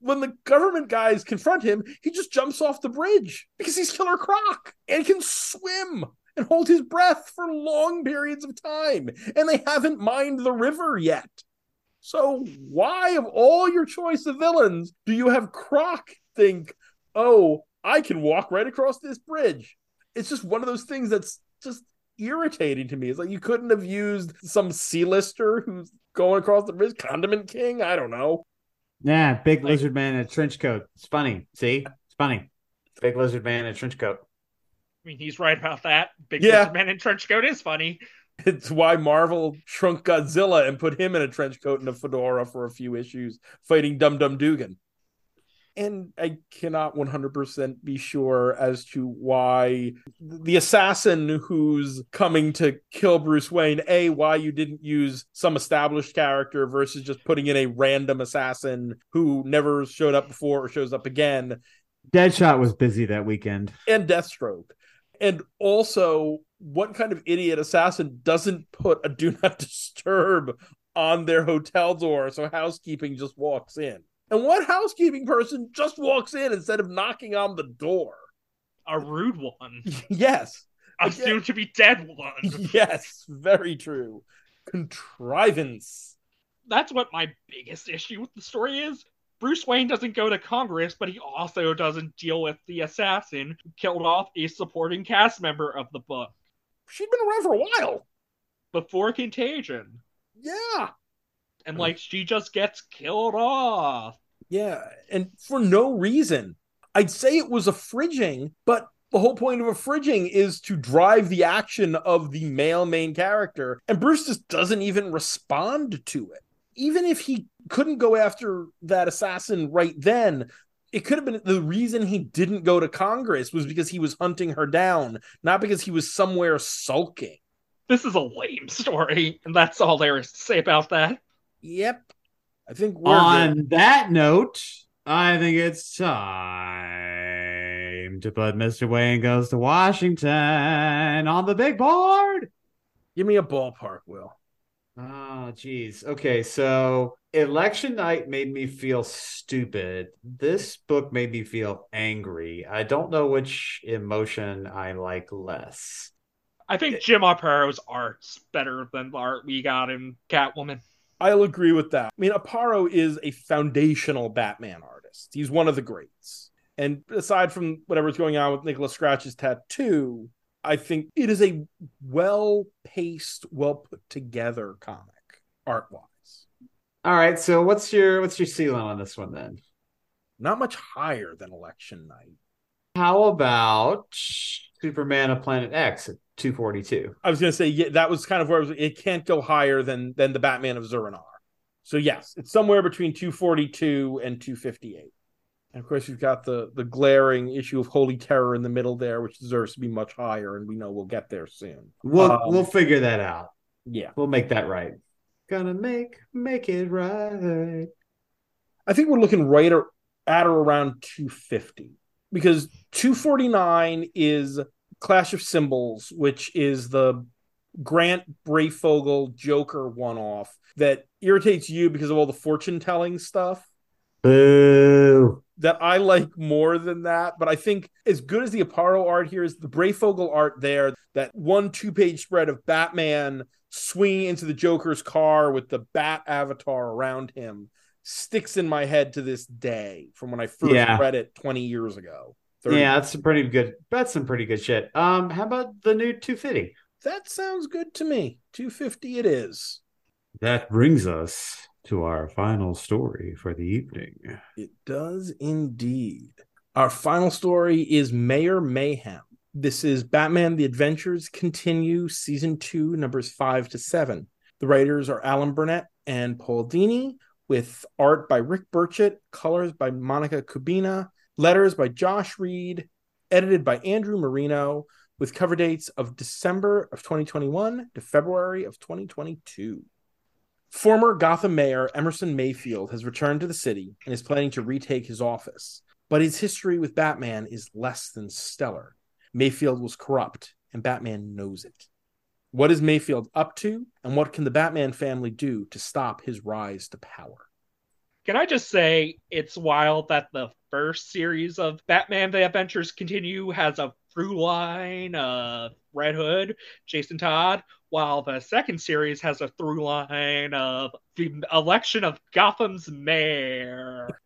When the government guys confront him, he just jumps off the bridge because he's Killer Croc and can swim and hold his breath for long periods of time. And they haven't mined the river yet. So, why, of all your choice of villains, do you have Croc think, oh, I can walk right across this bridge. It's just one of those things that's just irritating to me. It's like you couldn't have used some C-lister who's going across the bridge, Condiment King. I don't know. Yeah, big like, lizard man in a trench coat. It's funny. See, it's funny. Big lizard man in a trench coat. I mean, he's right about that. Big yeah. lizard man in trench coat is funny. It's why Marvel shrunk Godzilla and put him in a trench coat and a fedora for a few issues, fighting Dum Dum Dugan and I cannot 100% be sure as to why the assassin who's coming to kill Bruce Wayne, A, why you didn't use some established character versus just putting in a random assassin who never showed up before or shows up again. Deadshot was busy that weekend. And Deathstroke. And also, what kind of idiot assassin doesn't put a do not disturb on their hotel door so housekeeping just walks in? And what housekeeping person just walks in instead of knocking on the door? A rude one. yes. A soon to be dead one. Yes, very true. Contrivance. That's what my biggest issue with the story is. Bruce Wayne doesn't go to Congress, but he also doesn't deal with the assassin who killed off a supporting cast member of the book. She'd been around for a while. Before Contagion. Yeah and uh-huh. like she just gets killed off. Yeah, and for no reason. I'd say it was a fridging, but the whole point of a fridging is to drive the action of the male main character, and Bruce just doesn't even respond to it. Even if he couldn't go after that assassin right then, it could have been the reason he didn't go to Congress was because he was hunting her down, not because he was somewhere sulking. This is a lame story, and that's all there is to say about that. Yep. I think we're on good. that note, I think it's time to put Mr. Wayne goes to Washington on the big board. Give me a ballpark, Will. Oh, geez. Okay, so election night made me feel stupid. This book made me feel angry. I don't know which emotion I like less. I think Jim Aparo's art's better than the art we got in Catwoman. I'll agree with that. I mean, Aparo is a foundational Batman artist. He's one of the greats. And aside from whatever's going on with Nicholas Scratch's tattoo, I think it is a well paced, well put together comic art wise. All right, so what's your what's your ceiling on this one then? Not much higher than Election Night. How about Superman of Planet X at 242? I was going to say yeah, that was kind of where it, was, it can't go higher than than the Batman of Zur-En-Arrh. So yes, it's somewhere between 242 and 258. And of course, you've got the the glaring issue of Holy Terror in the middle there, which deserves to be much higher, and we know we'll get there soon. We'll um, we'll figure that out. Yeah, we'll make that right. Gonna make make it right. I think we're looking right at or around 250 because 249 is Clash of Symbols, which is the Grant Breyfogle Joker one off that irritates you because of all the fortune telling stuff. Boo. that I like more than that. But I think as good as the Aparo art here is the Breyfogle art there, that one two page spread of Batman swinging into the Joker's car with the Bat avatar around him sticks in my head to this day from when I first Yeah. read it 20 years ago. 30 Yeah, that's some pretty good. That's some pretty good shit. Um, how about the new 250? That sounds good to me. 250 it is. That brings us to our final story for the evening. It does indeed. Our final story is Mayor Mayhem. This is Batman The Adventures Continue, Season 2, numbers 5 to 7. The writers are Alan Burnett and Paul Dini, with art by Rick Burchett, colors by Monica Kubina, letters by Josh Reed, edited by Andrew Marino, with cover dates of December of 2021 to February of 2022. Former Gotham Mayor Emerson Mayfield has returned to the city and is planning to retake his office, but his history with Batman is less than stellar. Mayfield was corrupt, and Batman knows it. What is Mayfield up to, and what can the Batman family do to stop his rise to power? Can I just say it's wild that the first series of Batman The Adventures Continue has a through line of Red Hood, Jason Todd, while the second series has a through line of the election of Gotham's mayor.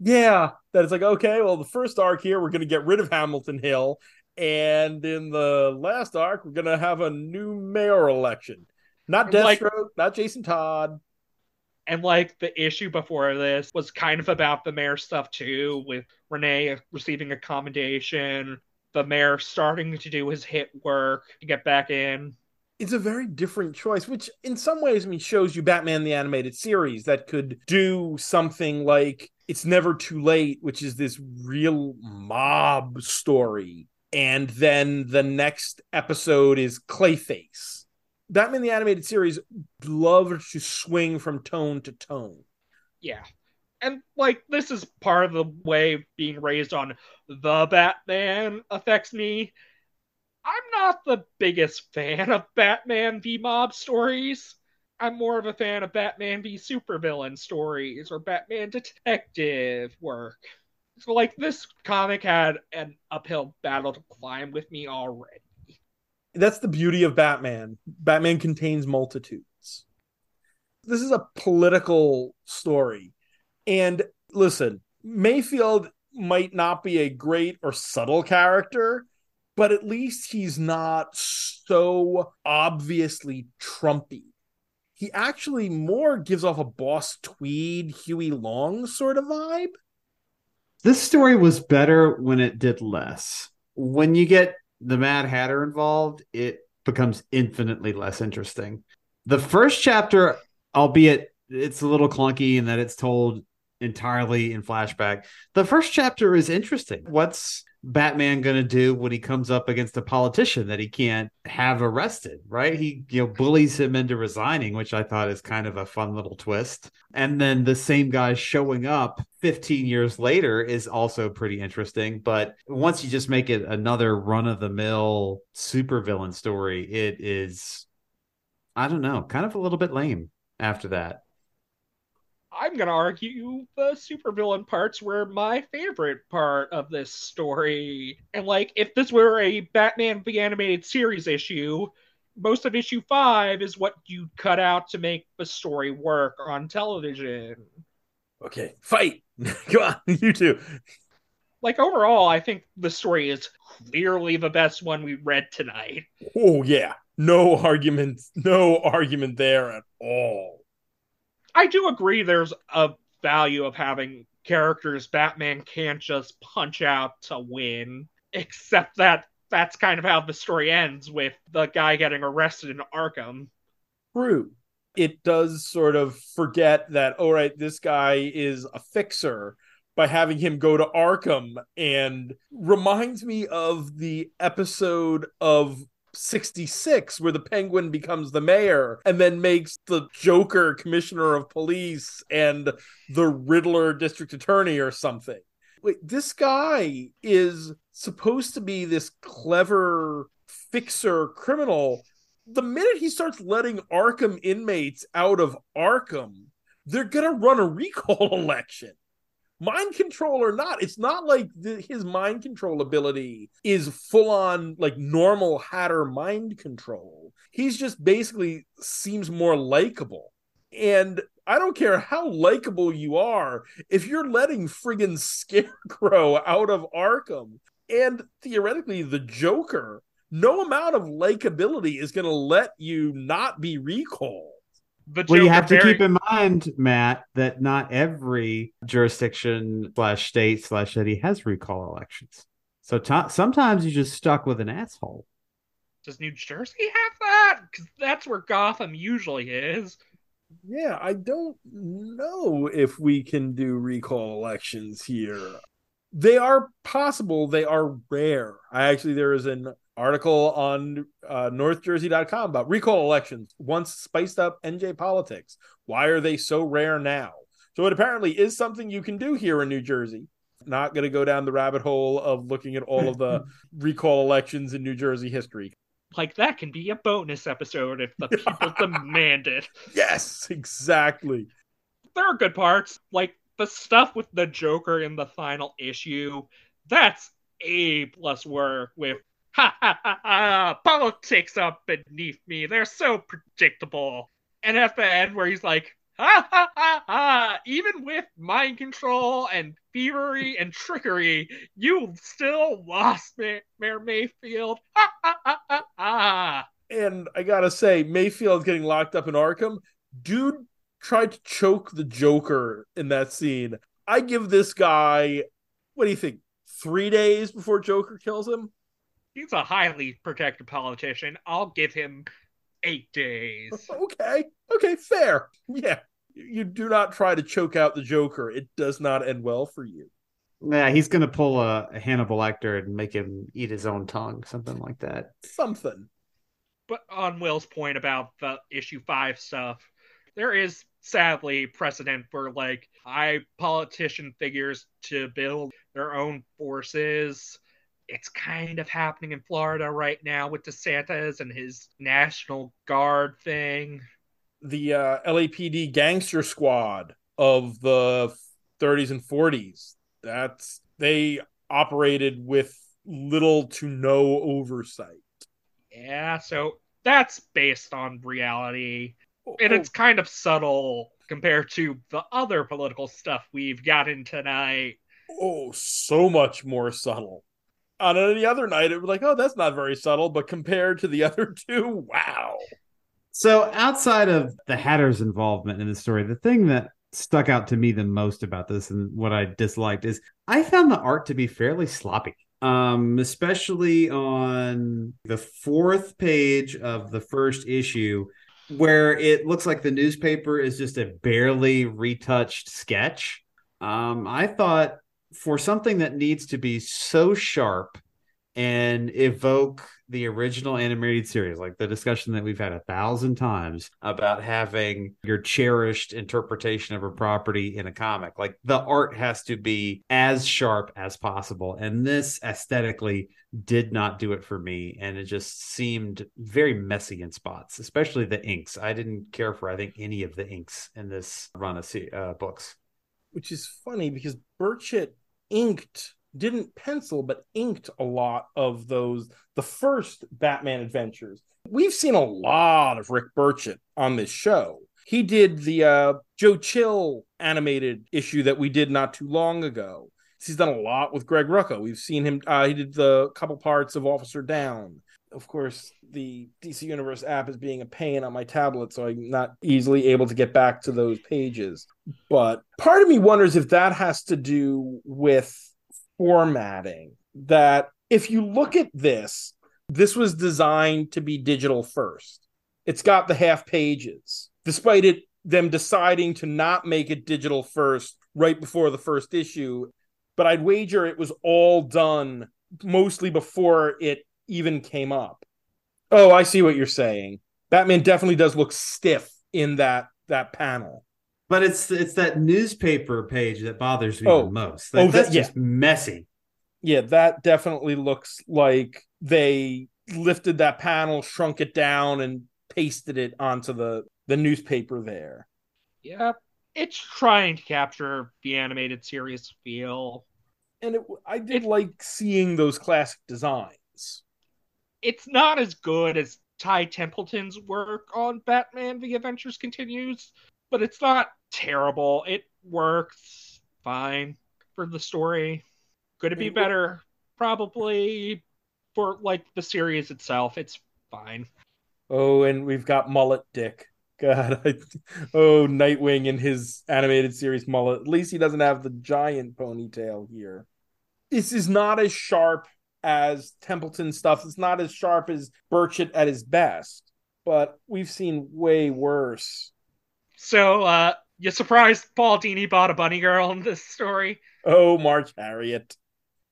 Yeah, that it's like, okay, well, the first arc here, we're going to get rid of Hamilton Hill. And in the last arc, we're going to have a new mayor election. Not Like- Deathstroke, not Jason Todd. And like the issue before this was kind of about the mayor stuff too, with Renee receiving a commendation, the mayor starting to do his hit work to get back in. it's a very different choice, which in some ways, I mean, shows you Batman the animated series that could do something like It's Never Too Late, which is this real mob story. And then the next episode is Clayface. Batman the animated series loved to swing from tone to tone. Yeah. And like this is part of the way being raised on the Batman affects me. I'm not the biggest fan of Batman v Mob stories. I'm more of a fan of Batman v Supervillain stories or Batman detective work. So like this comic had an uphill battle to climb with me already. That's the beauty of Batman. Batman contains multitudes. This is a political story. And listen, Mayfield might not be a great or subtle character, but at least he's not so obviously Trumpy. He actually more gives off a boss Tweed, Huey Long sort of vibe. This story was better when it did less. When you get the Mad Hatter involved, it becomes infinitely less interesting. The first chapter, albeit it's a little clunky in that it's told entirely in flashback, the first chapter is interesting. What's Batman going to do when he comes up against a politician that he can't have arrested, right? He, you know, bullies him into resigning, which I thought is kind of a fun little twist. And then the same guy showing up 15 years later is also pretty interesting. But once you just make it another run of the mill supervillain story, it is, I don't know, kind of a little bit lame after that. I'm gonna argue the supervillain parts were my favorite part of this story. And like, if this were a Batman the Animated Series issue, most of issue five is what you cut out to make the story work on television. Okay, fight. Come on, you two. Like overall, I think the story is clearly the best one we read tonight. Oh yeah. No argument, no argument there at all. I do agree there's a value of having characters Batman can't just punch out to win, except that that's kind of how the story ends with the guy getting arrested in Arkham. True. It does sort of forget that, all right, this guy is a fixer by having him go to Arkham and reminds me of the episode of 66 where the penguin becomes the mayor and then makes the joker commissioner of police and the riddler district attorney or something. Wait this guy is supposed to be this clever fixer criminal. The minute he starts letting arkham inmates out of arkham they're gonna run a recall election mind control or not, it's not like the, his mind control ability is full on like normal Hatter mind control. He's just basically seems more likable. And I don't care how likable you are, if you're letting friggin' Scarecrow out of Arkham and theoretically the Joker, no amount of likability is going to let you not be recalled. The Well, you Joker have to very- keep in mind, Matt, that not every jurisdiction slash state slash city has recall elections. So to- sometimes you're just stuck with an asshole. Does New Jersey have that? Because that's where Gotham usually is. Yeah, I don't know if we can do recall elections here. They are possible, they are rare. I actually, there is an article on uh, northjersey.com about recall elections, once spiced up NJ politics. Why are they so rare now? So it apparently is something you can do here in New Jersey. Not going to go down the rabbit hole of looking at all of the recall elections in New Jersey history. Like that can be a bonus episode if the people demand it. Yes, exactly. There are good parts, like the stuff with the Joker in the final issue. That's a plus work with ha ha ha ha. Politics up beneath me. They're so predictable. And at the end, where he's like, ha ha ha ha. Even with mind control and thievery and trickery, you still lost, Ma- Mayor Mayfield. Ha ha ha ha ha. And I gotta say, Mayfield getting locked up in Arkham, dude tried to choke the Joker in that scene. I give this guy, what do you think, three days before Joker kills him? He's a highly protected politician. I'll give him eight days. Okay, okay, fair. Yeah, you do not try to choke out the Joker. It does not end well for you. Yeah, he's going to pull a, a Hannibal Lecter and make him eat his own tongue, something like that. Something. But on Will's point about the issue five stuff, there is sadly precedent for like high politician figures to build their own forces. It's kind of happening in Florida right now with DeSantis and his National Guard thing. The uh, LAPD gangster squad of the 30s and 40s. That's they operated with little to no oversight. Yeah, so that's based on reality. And Oh, it's kind of subtle compared to the other political stuff we've gotten tonight. oh, so much more subtle. On any other night, it was like, oh, that's not very subtle, but compared to the other two, wow. So, outside of the Hatter's involvement in the story, the thing that stuck out to me the most about this and what I disliked is I found the art to be fairly sloppy. Um, especially on the fourth page of the first issue, where it looks like the newspaper is just a barely retouched sketch. Um, I thought for something that needs to be so sharp and evoke the original animated series, like the discussion that we've had a thousand times about having your cherished interpretation of a property in a comic. Like the art has to be as sharp as possible. And this aesthetically did not do it for me. And it just seemed very messy in spots, especially the inks. I didn't care for, I think, any of the inks in this run of uh, books. Which is funny because Burchett inked, didn't pencil, but inked a lot of those, the first Batman adventures. We've seen a lot of Rick Burchett on this show. He did the uh, Joe Chill animated issue that we did not too long ago. He's done a lot with Greg Rucka. We've seen him. Uh, he did the couple parts of Officer Down. Of course, the DC Universe app is being a pain on my tablet, so I'm not easily able to get back to those pages. But part of me wonders if that has to do with formatting. That if you look at this, this was designed to be digital first. It's got the half pages, despite it them deciding to not make it digital first right before the first issue. But I'd wager it was all done mostly before it even came up. Oh, I see what you're saying. Batman definitely does look stiff in that that panel. But it's it's that newspaper page that bothers me Oh. the most. Oh, that's that- yeah. just messy. Yeah, that definitely looks like they lifted that panel, shrunk it down, and pasted it onto the the newspaper there. Yeah, It's trying to capture the animated series feel. And it, I did like seeing those classic designs. It's not as good as Ty Templeton's work on Batman The Adventures Continues, but it's not terrible. It works fine for the story. Could it be better? Probably. For like the series itself, it's fine. Oh, and we've got Mullet Dick. God, I, oh, Nightwing in his animated series mullet. At least he doesn't have the giant ponytail here. This is not as sharp as Templeton stuff. It's not as sharp as Burchett at his best, but we've seen way worse. So, uh, you surprised Paul Dini bought a bunny girl in this story? Oh, March Harriet.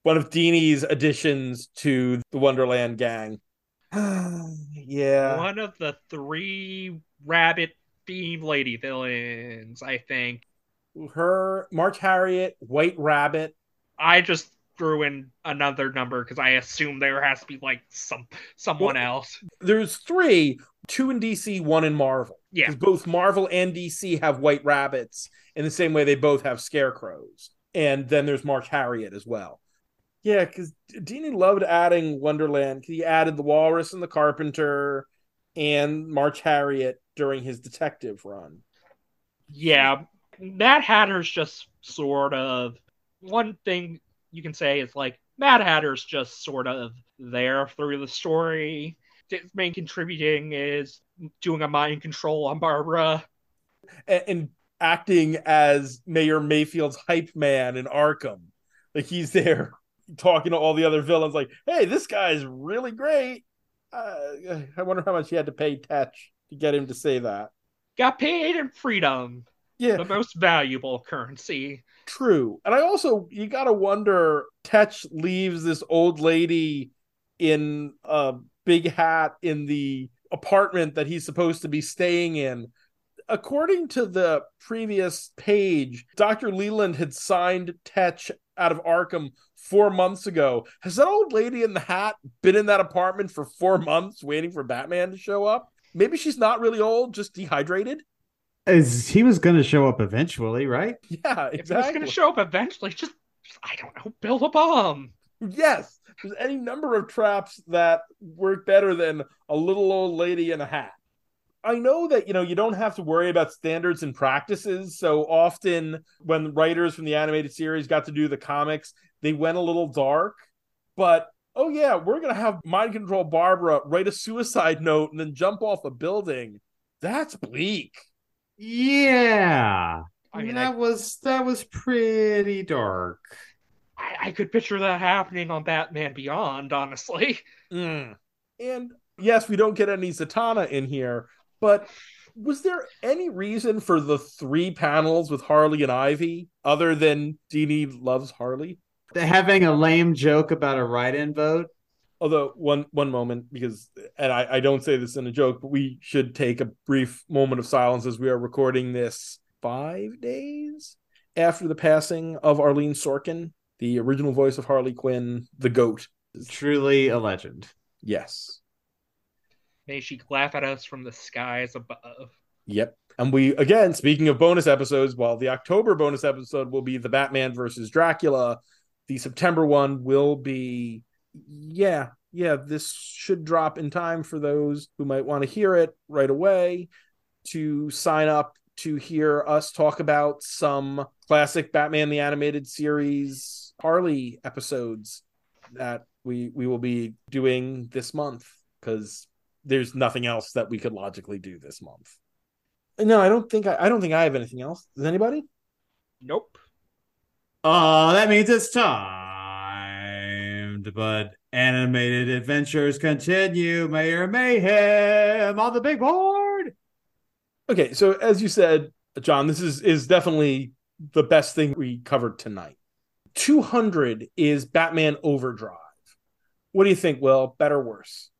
One of Dini's additions to the Wonderland gang. yeah. One of the three rabbit themed lady villains, I think. Her, March Harriet, White Rabbit. I just threw in another number because I assume there has to be like some someone Well, else. There's three, two in DC, one in Marvel. Yeah. 'Cause both Marvel and DC have white rabbits in the same way they both have scarecrows. And then there's March Harriet as well. Yeah, because Dini loved adding Wonderland. He added the Walrus and the Carpenter and March Harriet during his detective run. Yeah, Mad Hatter's just sort of one thing you can say is like Mad Hatter's just sort of there through the story. His main contributing is doing a mind control on Barbara. and, and acting as Mayor Mayfield's hype man in Arkham. Like he's there talking to all the other villains, like, "Hey, this guy's really great." Uh, I wonder how much he had to pay Tetch to get him to say that. Got paid in freedom, Yeah, the most valuable currency. true. And I also you got to wonder. Tetch leaves this old lady in a big hat in the apartment that he's supposed to be staying in. According to the previous page, Dr. Leland had signed Tetch out of Arkham four months ago. Has that old lady in the hat been in that apartment for four months waiting for Batman to show up? Maybe she's not really old, just dehydrated. Is he was going to show up eventually, right? Yeah, If it's exactly. going to show up eventually, just, just I don't know, build a bomb. Yes, there's any number of traps that work better than a little old lady in a hat. I know that you know you don't have to worry about standards and practices. So often, when writers from the animated series got to do the comics, they went a little dark. But oh yeah, we're gonna have mind control Barbara write a suicide note and then jump off a building. That's bleak. Yeah. I mean, that I- was that was pretty dark. I, I could picture that happening on Batman Beyond, honestly. Mm. And yes, we don't get any Zatanna in here, but was there any reason for the three panels with Harley and Ivy other than Dini loves Harley? Having a lame joke about a write-in vote. Although one one moment, because and I, I don't say this in a joke, but we should take a brief moment of silence as we are recording this five days after the passing of Arlene Sorkin, the original voice of Harley Quinn, the goat. Truly a legend. Yes. May she laugh at us from the skies above. Yep. And we again, speaking of bonus episodes, well, the October bonus episode will be the Batman versus Dracula. The September one will be yeah, yeah, this should drop in time for those who might want to hear it right away to sign up to hear us talk about some classic Batman the animated series Harley episodes that we we will be doing this month cuz there's nothing else that we could logically do this month. No, I don't think I, I don't think I have anything else. Does anybody? Nope. Oh, that means it's time. But animated adventures continue. Mayor Mayhem on the big board. Okay, so as you said, John, this is is definitely the best thing we covered tonight. 200 is Batman Overdrive. What do you think, Will? Better or worse?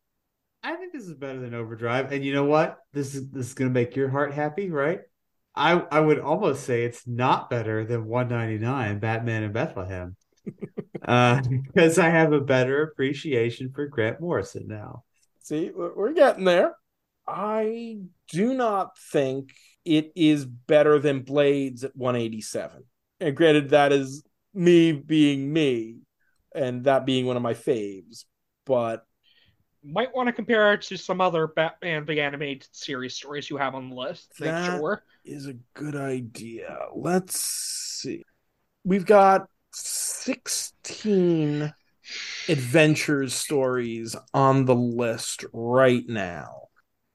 I think this is better than Overdrive. And you know what? This is this is gonna make your heart happy, right? I I would almost say it's not better than 199 Batman in Bethlehem. uh because I have a better appreciation for Grant Morrison now. See, we're getting there. I do not think it is better than Blades at 187. And granted, that is me being me, and that being one of my faves. But Might want to compare it to some other Batman the Animated Series stories you have on the list. That- sure. is a good idea. Let's see. We've got 16 adventures stories on the list right now.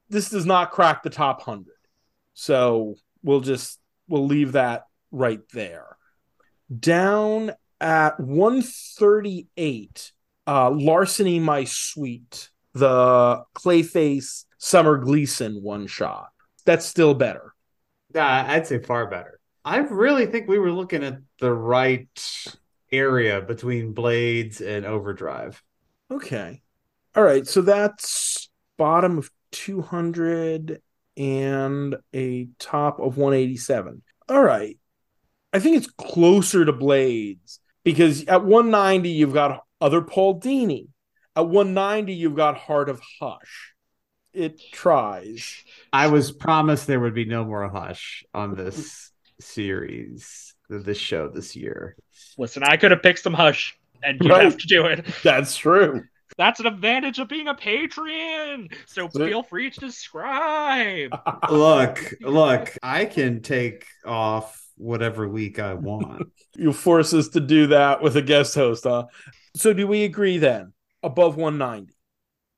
This does not crack the top 100. So we'll just we'll leave that right there. Down at 138, uh Larceny My Sweet, the Clayface Summer Gleason one shot. That's still better. Yeah, I'd say far better. I really think we were looking at the right area between Blades and Overdrive. Okay. All right. So that's bottom of 200 and a top of 187. All right. I think it's closer to Blades because at 190, you've got other Paul Dini. At 190, you've got Heart of Hush. It tries. I was promised there would be no more Hush on this series, this show this year. Listen, I could have picked some Hush, and you Right. have to do it. That's true. That's an advantage of being a Patreon. So So- feel free to subscribe. Look, look, I can take off whatever week I want. You force us to do that with a guest host, huh? So do we agree then? Above 190.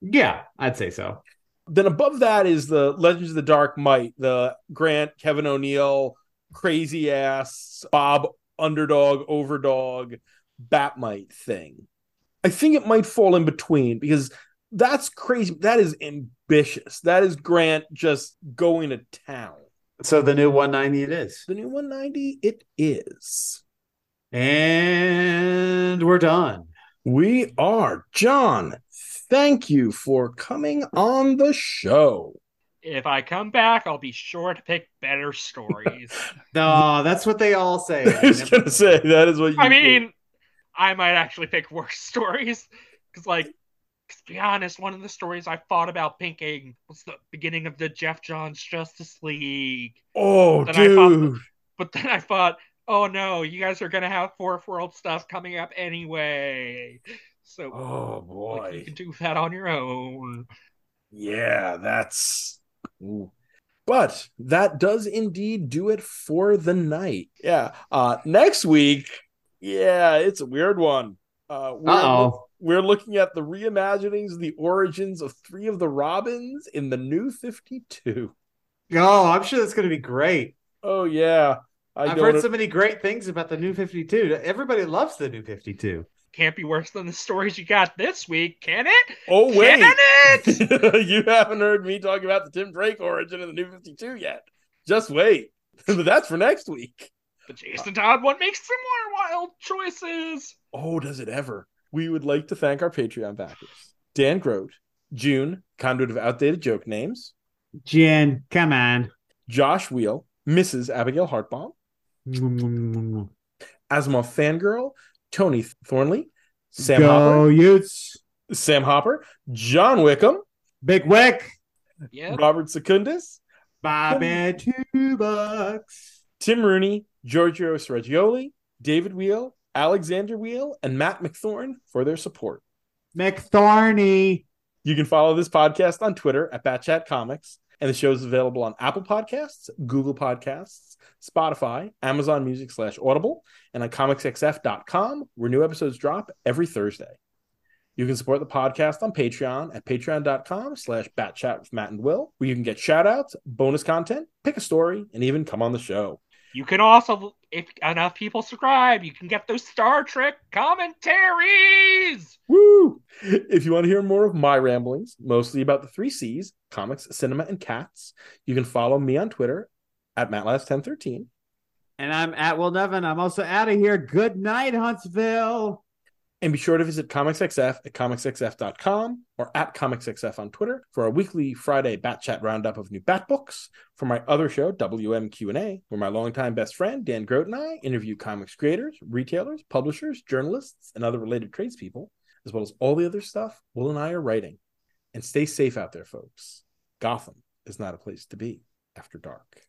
yeah, I'd say so. then above that is the Legends of the Dark Mite, the Grant, Kevin O'Neill, crazy ass Bob underdog, overdog, Batmite thing. I think it might fall in between because that's crazy. That is ambitious. That is Grant just going to town. So the new 190 it is. The new 190, it is. And we're done. We are. John, thank you for coming on the show. If I come back, I'll be sure to pick better stories. No, that's what they all say. I was going to say, that is what you I do. I might actually pick worse stories because, like, 'cause to be honest, one of the stories I thought about picking was the beginning of the Geoff Johns Justice League. Oh, Then I thought- dude. But then I thought, oh no, you guys are gonna have Fourth World stuff coming up anyway. So Oh like, you can do that on your own. Yeah, that's Ooh. But that does indeed do it for the night. Yeah. Uh next week, yeah, it's a weird one. Uh we're, Uh-oh. we're looking at the reimaginings, the origins of three of the Robins in the new 52. Oh, I'm sure that's going to be great. Oh yeah. I I've heard so many great things about the new 52. Everybody loves the new 52. Can't be worse than the stories you got this week, can it? Oh wait. Can it? you haven't heard me talk about the Tim Drake origin of the new 52 yet. Just wait. That's for next week. The Jason uh, Todd one makes similar wild choices. Oh, does it ever? We would like to thank our Patreon backers Dan Grote, June, conduit of outdated joke names, Jen, come on. Josh Wheel, Mrs. Abigail Hartbaum, Go Asimov Fangirl, Tony Thornley, Sam Hopper, Utes. Sam Hopper, John Wickham, Big Wick. Yeah. Robert Secundus, Bobby Two Bucks. Tim Rooney, Giorgio Sergioli, David Wheel, Alexander Wheel, and Matt McThorne for their support. McThorny. You can follow this podcast on Twitter at Batchat Comics, and the show is available on Apple Podcasts, Google Podcasts, Spotify, Amazon Music slash Audible, and on comicsxf.com, where new episodes drop every Thursday. You can support the podcast on Patreon at patreon.com slash batchat with Matt and Will, where you can get shout outs, bonus content, pick a story, and even come on the show. You can also, if enough people subscribe, you can get those Star Trek commentaries. Woo! If you want to hear more of my ramblings, mostly about the three C's comics, cinema, and cats, you can follow me on Twitter at MattLast1013. And I'm at Will Nevin. I'm also out of here. Good night, Huntsville. And be sure to visit ComicsXF at comicsxf.com or at ComicsXF on Twitter for our weekly Friday Bat Chat roundup of new Bat books. For my other show, WMQ&A, where my longtime best friend Dan Grote and I interview comics creators, retailers, publishers, journalists, and other related tradespeople, as well as all the other stuff Will and I are writing. And stay safe out there, folks. Gotham is not a place to be after dark.